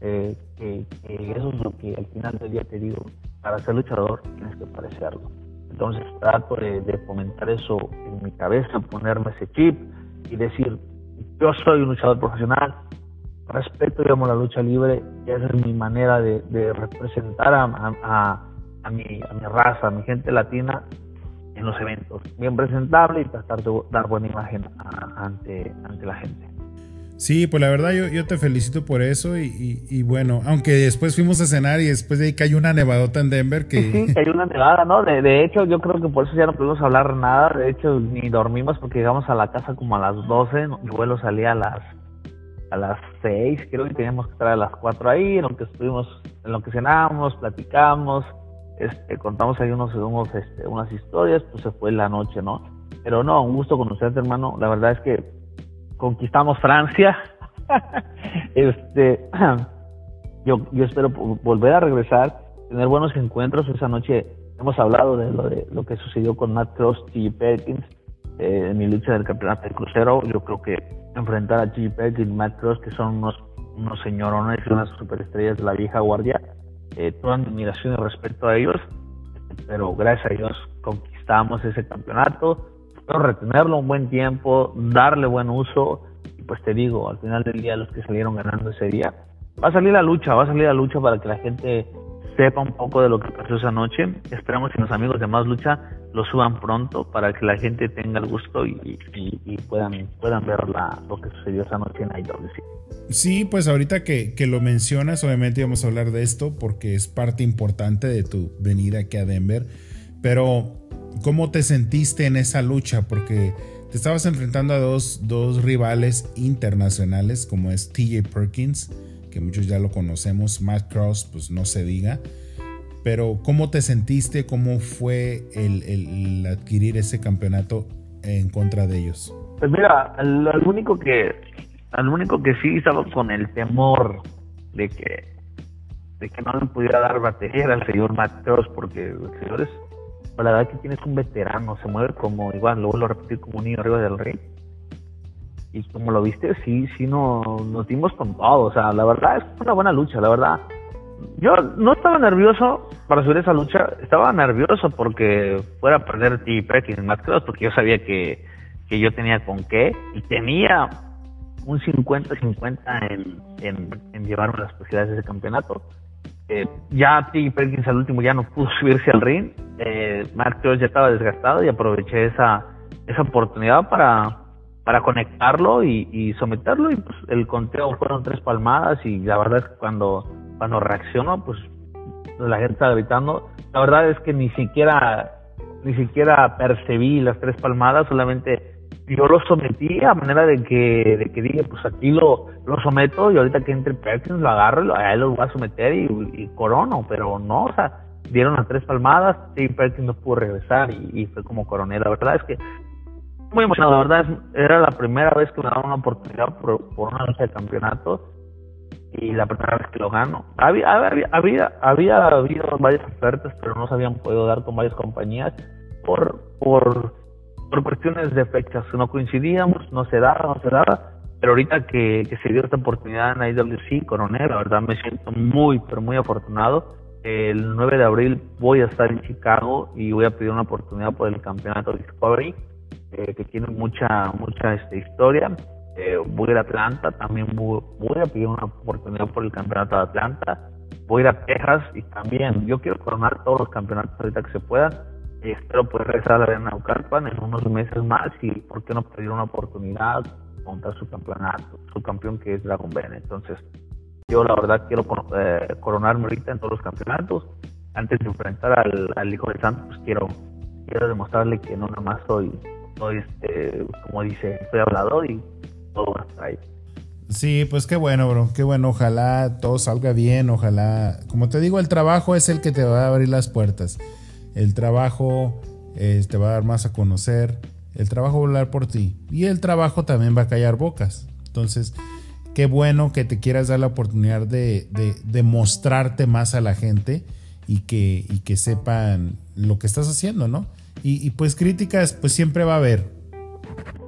Speaker 6: Eh, que, eso es lo que al final del día te digo, para ser luchador tienes que parecerlo. Entonces trato de, fomentar eso en mi cabeza, ponerme ese chip y decir, yo soy un luchador profesional, respeto, digamos, la lucha libre y esa es mi manera de, representar a, a, mi, a mi raza, a mi gente latina en los eventos. Bien presentable y tratar de dar buena imagen ante, ante la gente.
Speaker 5: Sí, pues la verdad yo, yo te felicito por eso y, bueno, aunque después fuimos a cenar y después de ahí cayó una nevadota en Denver que...
Speaker 6: Sí, cayó una nevada, ¿no? De, de hecho yo creo que por eso ya no pudimos hablar nada, de hecho ni dormimos porque llegamos a la casa como a las 12, el vuelo salía a las a las 6, creo que teníamos que estar a las 4 ahí, en lo que estuvimos, en lo que cenamos, platicamos, este, contamos ahí unos este, unas historias, pues se fue la noche, ¿no? Pero no, un gusto conocerte, hermano. La verdad es que conquistamos Francia. [laughs] este, [clears throat] yo, yo espero volver a regresar, tener buenos encuentros. Esa noche hemos hablado de lo, de lo que sucedió con Matt Cross y Perkins eh, en mi lucha del campeonato de crucero. Yo creo que enfrentar a G. Perkins y Matt Cross, que son unos, unos señorones y unas superestrellas de la vieja guardia, eh, toda mi admiración y respeto a ellos. Pero gracias a Dios conquistamos ese campeonato retenerlo un buen tiempo, darle buen uso, y pues te digo, al final del día los que salieron ganando ese día, va a salir la lucha, va a salir la lucha para que la gente sepa un poco de lo que pasó esa noche. Esperamos que los amigos de Más Lucha lo suban pronto para que la gente tenga el gusto y, puedan, puedan ver la, lo que sucedió esa noche en IWC.
Speaker 5: Sí, pues ahorita que, que, lo mencionas, obviamente vamos a hablar de esto porque es parte importante de tu venida aquí a Denver, pero ¿Cómo te sentiste en esa lucha? Porque te estabas enfrentando a dos, rivales internacionales como es TJ Perkins, que muchos ya lo conocemos, Matt Cross, pues no se diga. Pero ¿cómo te sentiste? ¿Cómo fue el, adquirir ese campeonato en contra de ellos?
Speaker 6: Pues mira, al, único que al único que sí estaba con el temor de que de que no le pudiera dar batería el señor Matt Cross porque el señor es la verdad que tienes un veterano, se mueve como igual, luego lo repetir como un niño arriba del rey. Y como lo viste, sí, sí no, nos dimos con todo. O sea, la verdad es una buena lucha, la verdad. Yo no estaba nervioso para subir esa lucha, estaba nervioso porque fuera a perder T. Perkins en Max porque yo sabía que, que yo tenía con qué y tenía un 50-50 en, en, en llevarme las posibilidades de ese campeonato. Eh, ya T. Perkins al último ya no pudo [laughs] subirse al ring. Eh, Mark ya estaba desgastado y aproveché esa, esa oportunidad para, para conectarlo y, someterlo. Y pues el conteo fueron tres palmadas y la verdad es que cuando, cuando reaccionó, pues la gente estaba gritando. La verdad es que ni siquiera, ni siquiera percibí las tres palmadas, solamente yo lo sometí a manera de que, de que dije, pues aquí lo, lo someto y ahorita que entre Perkins lo agarro, y a él lo voy a someter y, corono, pero no, o sea, dieron las tres palmadas y Perkins no pudo regresar y, fue como coroné. La verdad es que muy emocionado, la verdad era la primera vez que me daban una oportunidad por, una lucha de campeonato y la primera vez que lo gano. Había, había, había, había habido varias ofertas, pero no se habían podido dar con varias compañías por, por por cuestiones de fechas no coincidíamos, no se daba, no se daba, pero ahorita que, se dio esta oportunidad en IWC, Coronel, la verdad me siento muy, pero muy afortunado. El 9 de abril voy a estar en Chicago y voy a pedir una oportunidad por el campeonato Discovery, eh, que tiene mucha, mucha este, historia. Eh, voy a ir a Atlanta, también voy, a pedir una oportunidad por el campeonato de Atlanta. Voy a ir a Texas y también yo quiero coronar todos los campeonatos ahorita que se puedan espero poder regresar a la Arena Naucalpan en unos meses más y por qué no pedir una oportunidad contra su campeonato, su campeón que es Dragon Ben. Entonces, yo la verdad quiero eh, coronarme ahorita en todos los campeonatos. Antes de enfrentar al, Hijo de Santos, pues quiero, quiero demostrarle que no nada más soy, soy este, como dice, soy hablador y todo va a estar ahí.
Speaker 5: Sí, pues qué bueno, bro, qué bueno, ojalá todo salga bien, ojalá, como te digo, el trabajo es el que te va a abrir las puertas el trabajo eh, te va a dar más a conocer, el trabajo va a hablar por ti y el trabajo también va a callar bocas. Entonces, qué bueno que te quieras dar la oportunidad de, de, mostrarte más a la gente y que, sepan lo que estás haciendo, ¿no? Y, pues críticas, pues siempre va a haber.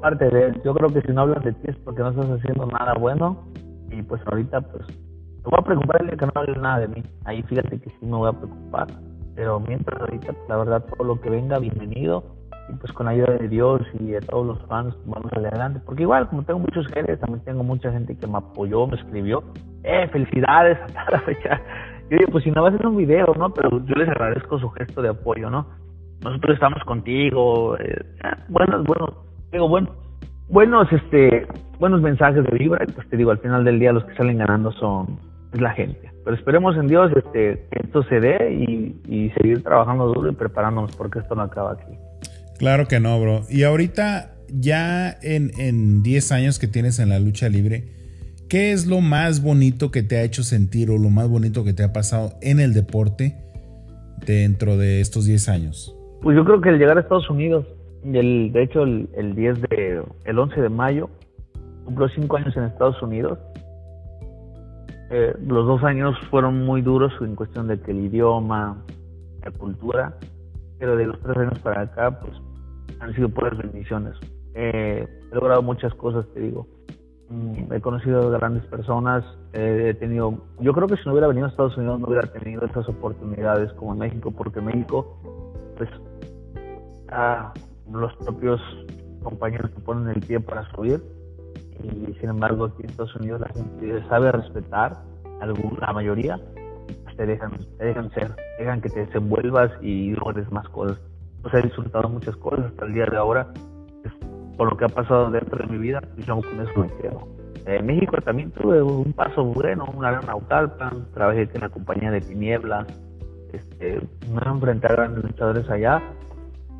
Speaker 6: Parte de, yo creo que si no hablas de ti es porque no estás haciendo nada bueno y pues ahorita pues te voy a preocupar el que no hables nada de mí. Ahí fíjate que sí me voy a preocupar pero mientras ahorita, pues, la verdad, todo lo que venga, bienvenido. Y pues con ayuda de Dios y de todos los fans, vamos adelante. Porque igual, como tengo muchos jefes, también tengo mucha gente que me apoyó, me escribió. ¡Eh, felicidades! Hasta la fecha. Yo digo, pues si no va a ser un video, ¿no? Pero yo les agradezco su gesto de apoyo, ¿no? Nosotros estamos contigo. Eh, bueno, bueno, digo, bueno, buenos, este, buenos mensajes de vibra. Pues te digo, al final del día los que salen ganando son es la gente. Pero esperemos en Dios este, que esto se dé y, y seguir trabajando duro y preparándonos porque esto no acaba aquí.
Speaker 5: Claro que no, bro. Y ahorita, ya en, en 10 años que tienes en la lucha libre, ¿qué es lo más bonito que te ha hecho sentir o lo más bonito que te ha pasado en el deporte dentro de estos 10 años?
Speaker 6: Pues yo creo que el llegar a Estados Unidos, el, de hecho el, el 10 de, el 11 de mayo, cumplo 5 años en Estados Unidos. Eh, los dos años fueron muy duros en cuestión de que el idioma, la cultura, pero de los tres años para acá, pues han sido puras bendiciones. Eh, he logrado muchas cosas, te digo. Mm, he conocido grandes personas, eh, he tenido, yo creo que si no hubiera venido a Estados Unidos no hubiera tenido esas oportunidades como en México, porque México, pues, a los propios compañeros que ponen el pie para subir, y sin embargo aquí en Estados Unidos la gente sabe respetar, la mayoría, pues te dejan, te dejan ser, dejan que te desenvuelvas y logres más cosas. Pues he disfrutado muchas cosas hasta el día de ahora por lo que ha pasado dentro de mi vida, y yo con eso me quedo. En México también tuve un paso bueno, una gran Naucalpan, trabajé en la compañía de Tinieblas, este, me enfrenté a grandes luchadores allá,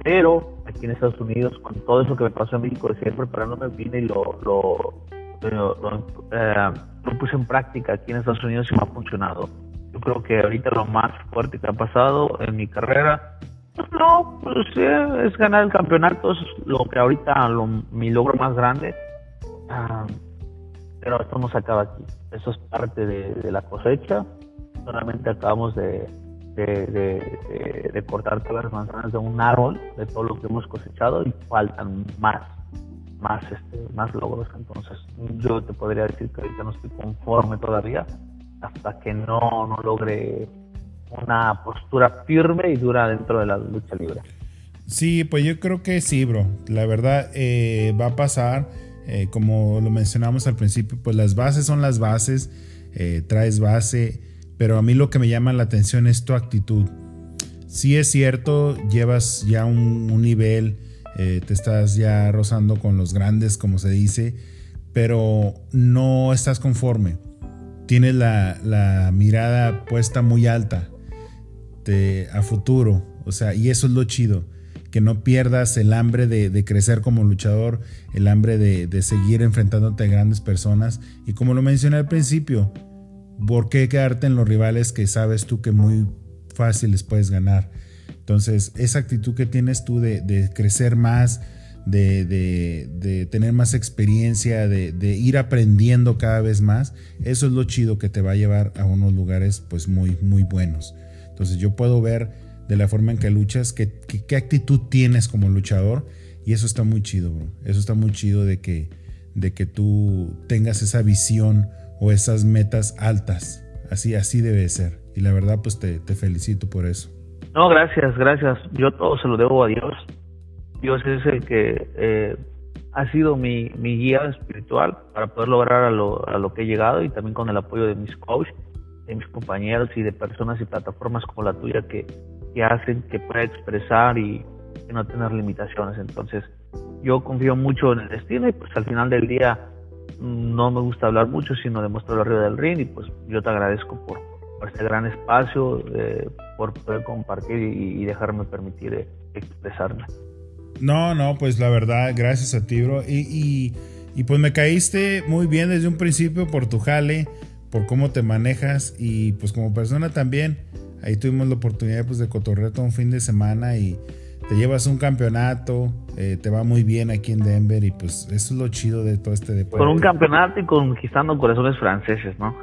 Speaker 6: pero aquí en Estados Unidos, con todo eso que me pasó en México, de siempre preparándome, vine y lo, lo, eh, lo, puse en práctica aquí en Estados Unidos y me ha funcionado. Yo creo que ahorita lo más fuerte que ha pasado en mi carrera no, pues es ganar el campeonato, es lo que ahorita lo, mi logro más grande. Ah, pero esto no se acaba aquí. Eso es parte de, la cosecha. Solamente acabamos de, de, cortar todas las manzanas de un árbol, de todo lo que hemos cosechado, y faltan más, más, este, más logros. Entonces, yo te podría decir que ahorita no estoy conforme todavía hasta que no, no logre una postura firme y dura dentro de la lucha libre.
Speaker 5: Sí, pues yo creo que sí, bro. La verdad eh, va a pasar, eh, como lo mencionamos al principio, pues las bases son las bases, eh, traes base, pero a mí lo que me llama la atención es tu actitud. Sí es cierto, llevas ya un, nivel, te estás ya rozando con los grandes, como se dice, pero no estás conforme. Tienes la, la mirada puesta muy alta este, a futuro. O sea, y eso es lo chido. Que no pierdas el hambre de, crecer como luchador, el hambre de, seguir enfrentándote a grandes personas. Y como lo mencioné al principio, ¿por qué quedarte en los rivales que sabes tú que muy fácil les puedes ganar? Entonces, esa actitud que tienes tú de, crecer más, de, tener más experiencia, de, ir aprendiendo cada vez más, eso es lo chido que te va a llevar a unos lugares pues muy, muy buenos. Entonces yo puedo ver de la forma en que luchas, qué, qué, actitud tienes como luchador y eso está muy chido, bro. Eso está muy chido de que, de que tú tengas esa visión o esas metas altas. Así, así debe ser. Y la verdad, pues te, te felicito por eso.
Speaker 6: No, gracias, gracias. Yo todo se lo debo a Dios. Dios es el que eh, ha sido mi, mi, guía espiritual para poder lograr a lo, a lo que he llegado y también con el apoyo de mis coaches de mis compañeros y de personas y plataformas como la tuya que, que hacen que pueda expresar y que no tener limitaciones. Entonces, yo confío mucho en el destino y pues al final del día no me gusta hablar mucho, sino demostrarlo arriba del ring y pues yo te agradezco por, este gran espacio, eh, por poder compartir y, dejarme permitir eh, expresarme.
Speaker 5: No, no, pues la verdad, gracias a ti, bro. Y, y, y pues me caíste muy bien desde un principio por tu jale por cómo te manejas y pues como persona también. Ahí tuvimos la oportunidad pues de cotorrear todo un fin de semana y te llevas un campeonato, eh, te va muy bien aquí en Denver y pues eso es lo chido de todo este deporte.
Speaker 6: Con un campeonato y conquistando corazones franceses, ¿no?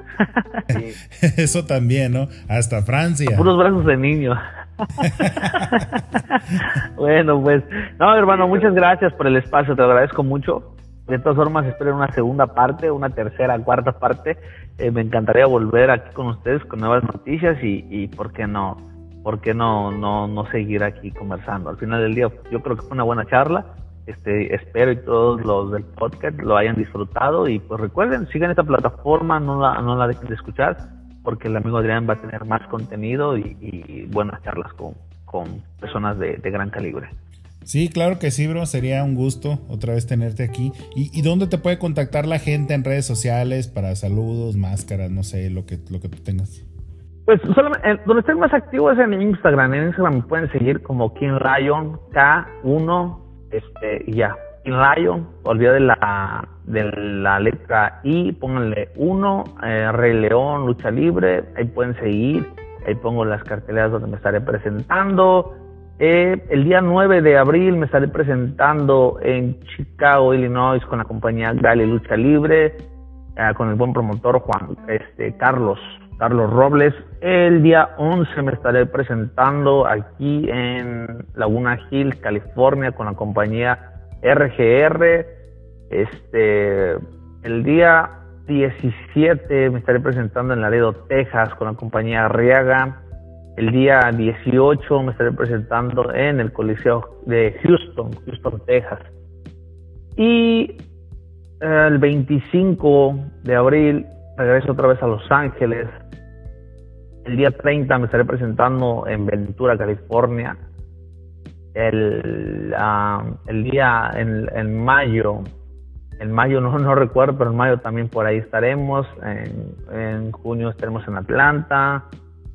Speaker 6: [laughs]
Speaker 5: eso también, ¿no? Hasta Francia.
Speaker 6: Puros brazos de niño. [laughs] bueno, pues, no, hermano, muchas gracias por el espacio, te agradezco mucho. De todas formas, espero una segunda parte, una tercera, cuarta parte. Eh, me encantaría volver aquí con ustedes con nuevas noticias y, y ¿por qué no? ¿Por qué no, no, no seguir aquí conversando? Al final del día, yo creo que fue una buena charla. Este, espero y todos los del podcast lo hayan disfrutado y pues recuerden, sigan esta plataforma, no la, no la dejen de escuchar porque el amigo Adrián va a tener más contenido y, buenas charlas con, con personas de, de gran calibre.
Speaker 5: Sí, claro que sí, bro. Sería un gusto otra vez tenerte aquí. ¿Y, dónde te puede contactar la gente en redes sociales para saludos, máscaras, no sé, lo que, lo que tú tengas?
Speaker 6: Pues solamente, eh, donde estoy más activo es en Instagram. En Instagram me pueden seguir como King Lion K1 este, y ya. King Lion, olvida de la, de la letra I, pónganle 1, eh, Rey León, Lucha Libre, ahí pueden seguir. Ahí pongo las carteleras donde me estaré presentando. Eh, el día 9 de abril me estaré presentando en Chicago, Illinois, con la compañía Gali Lucha Libre, eh, con el buen promotor Juan este, Carlos, Carlos Robles. El día 11 me estaré presentando aquí en Laguna Hills, California, con la compañía RGR. Este, el día 17 me estaré presentando en Laredo, Texas, con la compañía Arriaga. El día 18 me estaré presentando en el Coliseo de Houston, Houston, Texas. Y eh, el 25 de abril regreso otra vez a Los Ángeles. El día 30 me estaré presentando en Ventura, California. El, ah, el día en, en, mayo, en mayo no, no recuerdo, pero en mayo también por ahí estaremos. En, en junio estaremos en Atlanta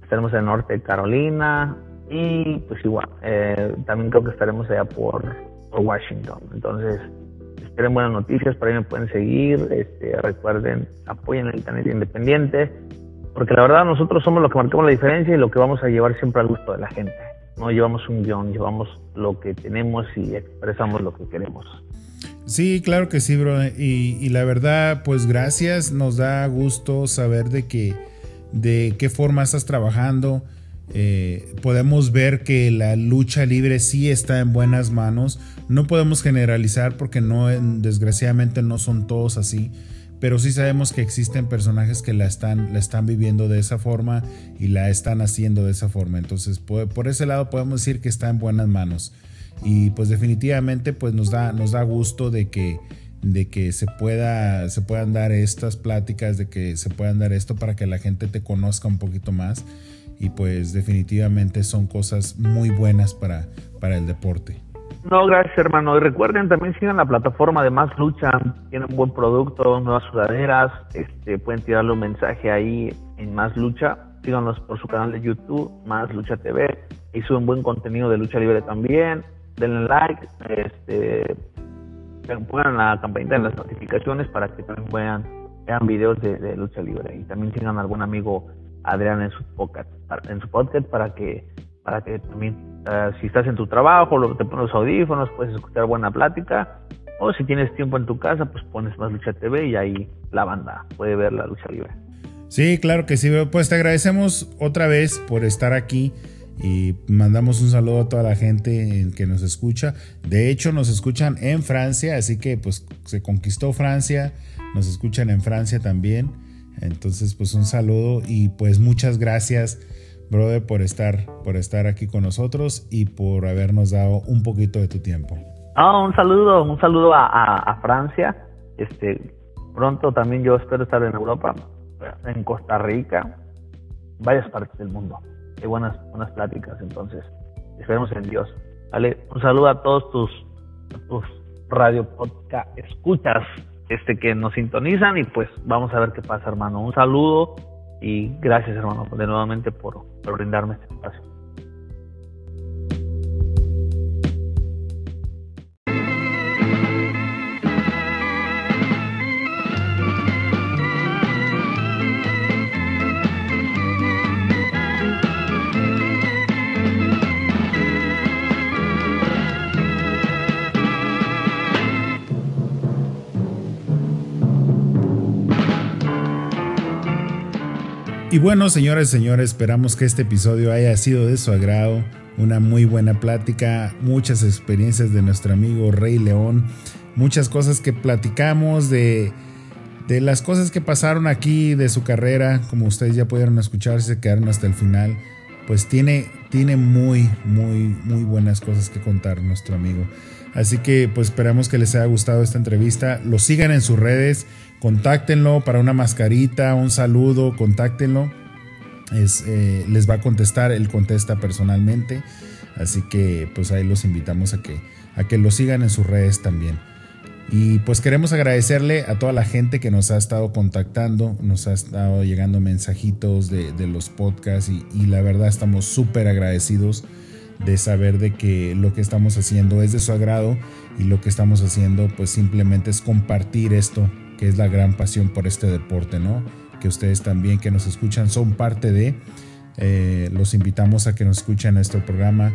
Speaker 6: estaremos en norte de Carolina y pues igual, eh, también creo que estaremos allá por, Washington. Entonces, esperen buenas noticias, por ahí me pueden seguir, este, recuerden, apoyen el Internet Independiente, porque la verdad nosotros somos lo que marcamos la diferencia y lo que vamos a llevar siempre al gusto de la gente. No llevamos un guion, llevamos lo que tenemos y expresamos lo que queremos.
Speaker 5: Sí, claro que sí, bro. Y, y la verdad, pues gracias. Nos da gusto saber de que de qué forma estás trabajando. Eh, podemos ver que la lucha libre sí está en buenas manos. No podemos generalizar porque no, desgraciadamente no son todos así. Pero sí sabemos que existen personajes que la están, la están viviendo de esa forma y la están haciendo de esa forma. Entonces, por, ese lado podemos decir que está en buenas manos. Y pues definitivamente pues nos da, nos da gusto de que de que se pueda se puedan dar estas pláticas, de que se puedan dar esto para que la gente te conozca un poquito más y pues definitivamente son cosas muy buenas para, para el deporte.
Speaker 6: No, gracias hermano. Y recuerden también sigan la plataforma de Más Lucha, tienen buen producto, nuevas sudaderas, este, pueden tirarle un mensaje ahí en Más Lucha, síganos por su canal de YouTube, Más Lucha TV, y suben buen contenido de lucha libre también, denle like, este, pongan la campanita de las notificaciones para que también vean, vean videos de, lucha libre. Y también tengan algún amigo Adrián en su podcast, en su podcast para que para que también eh, si estás en tu trabajo, te pones los audífonos, puedes escuchar buena plática o si tienes tiempo en tu casa, pues pones más lucha TV y ahí la banda puede ver la lucha libre.
Speaker 5: Sí, claro que sí, pues te agradecemos otra vez por estar aquí y mandamos un saludo a toda la gente que nos escucha. De hecho, nos escuchan en Francia, así que pues se conquistó Francia, nos escuchan en Francia también. Entonces, pues un saludo y pues muchas gracias, brother, por estar, por estar aquí con nosotros y por habernos dado un poquito de tu tiempo.
Speaker 6: Ah, un saludo, un saludo a, Francia. Este, pronto también yo espero estar en Europa, en Costa Rica, varias partes del mundo hay buenas, buenas pláticas, entonces esperemos en Dios. Vale, un saludo a todos tus, tus radio podcast escuchas este que nos sintonizan y pues vamos a ver qué pasa hermano. Un saludo y gracias hermano de nuevamente por, por brindarme este espacio.
Speaker 5: Y bueno, señores señores, esperamos que este episodio haya sido de su agrado. Una muy buena plática, muchas experiencias de nuestro amigo Rey León, muchas cosas que platicamos de, de las cosas que pasaron aquí de su carrera, como ustedes ya pudieron escuchar, se quedaron hasta el final. Pues tiene, tiene muy, muy, muy buenas cosas que contar nuestro amigo. Así que pues esperamos que les haya gustado esta entrevista. Lo sigan en sus redes contáctenlo para una mascarita, un saludo, contáctenlo. Eh, les va a contestar, él contesta personalmente. Así que pues ahí los invitamos a que, a que lo sigan en sus redes también. Y pues queremos agradecerle a toda la gente que nos ha estado contactando, nos ha estado llegando mensajitos de, los podcasts y, y, la verdad estamos súper agradecidos de saber de que lo que estamos haciendo es de su agrado y lo que estamos haciendo pues simplemente es compartir esto que es la gran pasión por este deporte, ¿no? Que ustedes también que nos escuchan son parte de, eh, los invitamos a que nos escuchen nuestro programa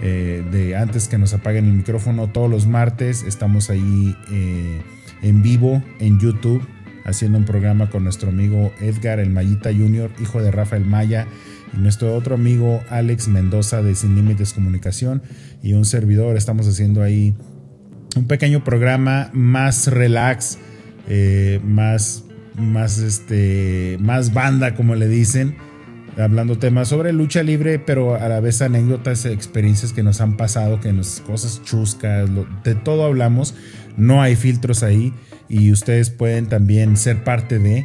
Speaker 5: eh, de antes que nos apaguen el micrófono todos los martes, estamos ahí eh, en vivo en YouTube haciendo un programa con nuestro amigo Edgar el Mayita Junior, hijo de Rafael Maya, y nuestro otro amigo Alex Mendoza de Sin Límites Comunicación y un servidor. Estamos haciendo ahí un pequeño programa más relax, eh, más, más, este, más banda, como le dicen, hablando temas sobre lucha libre, pero a la vez anécdotas, experiencias que nos han pasado, que nos cosas chuscas, de todo hablamos. No hay filtros ahí y ustedes pueden también ser parte de.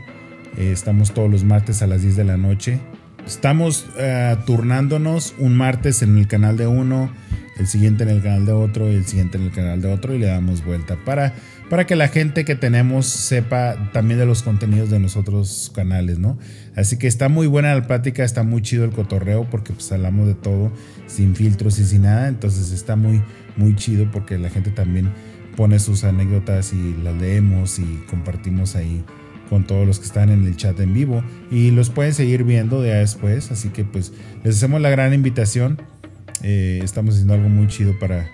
Speaker 5: Eh, estamos todos los martes a las 10 de la noche. Estamos eh, turnándonos un martes en el canal de uno, el siguiente en el canal de otro y el siguiente en el canal de otro y le damos vuelta para, para que la gente que tenemos sepa también de los contenidos de los otros canales, ¿no? Así que está muy buena la plática, está muy chido el cotorreo porque pues hablamos de todo sin filtros y sin nada, entonces está muy, muy chido porque la gente también pone sus anécdotas y las leemos y compartimos ahí con todos los que están en el chat en vivo. Y los pueden seguir viendo de después. Así que pues les hacemos la gran invitación. Eh, estamos haciendo algo muy chido para,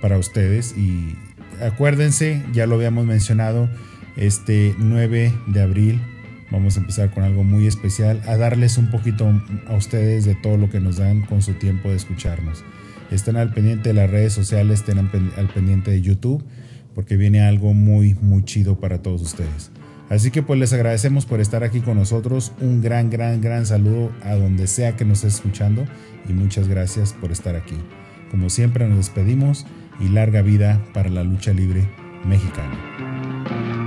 Speaker 5: para ustedes y acuérdense ya lo habíamos mencionado este 9 de abril vamos a empezar con algo muy especial a darles un poquito a ustedes de todo lo que nos dan con su tiempo de escucharnos estén al pendiente de las redes sociales, estén al pendiente de YouTube, porque viene algo muy, muy chido para todos ustedes. Así que pues les agradecemos por estar aquí con nosotros. Un gran, gran, gran saludo a donde sea que nos esté escuchando y muchas gracias por estar aquí. Como siempre nos despedimos y larga vida para la lucha libre mexicana.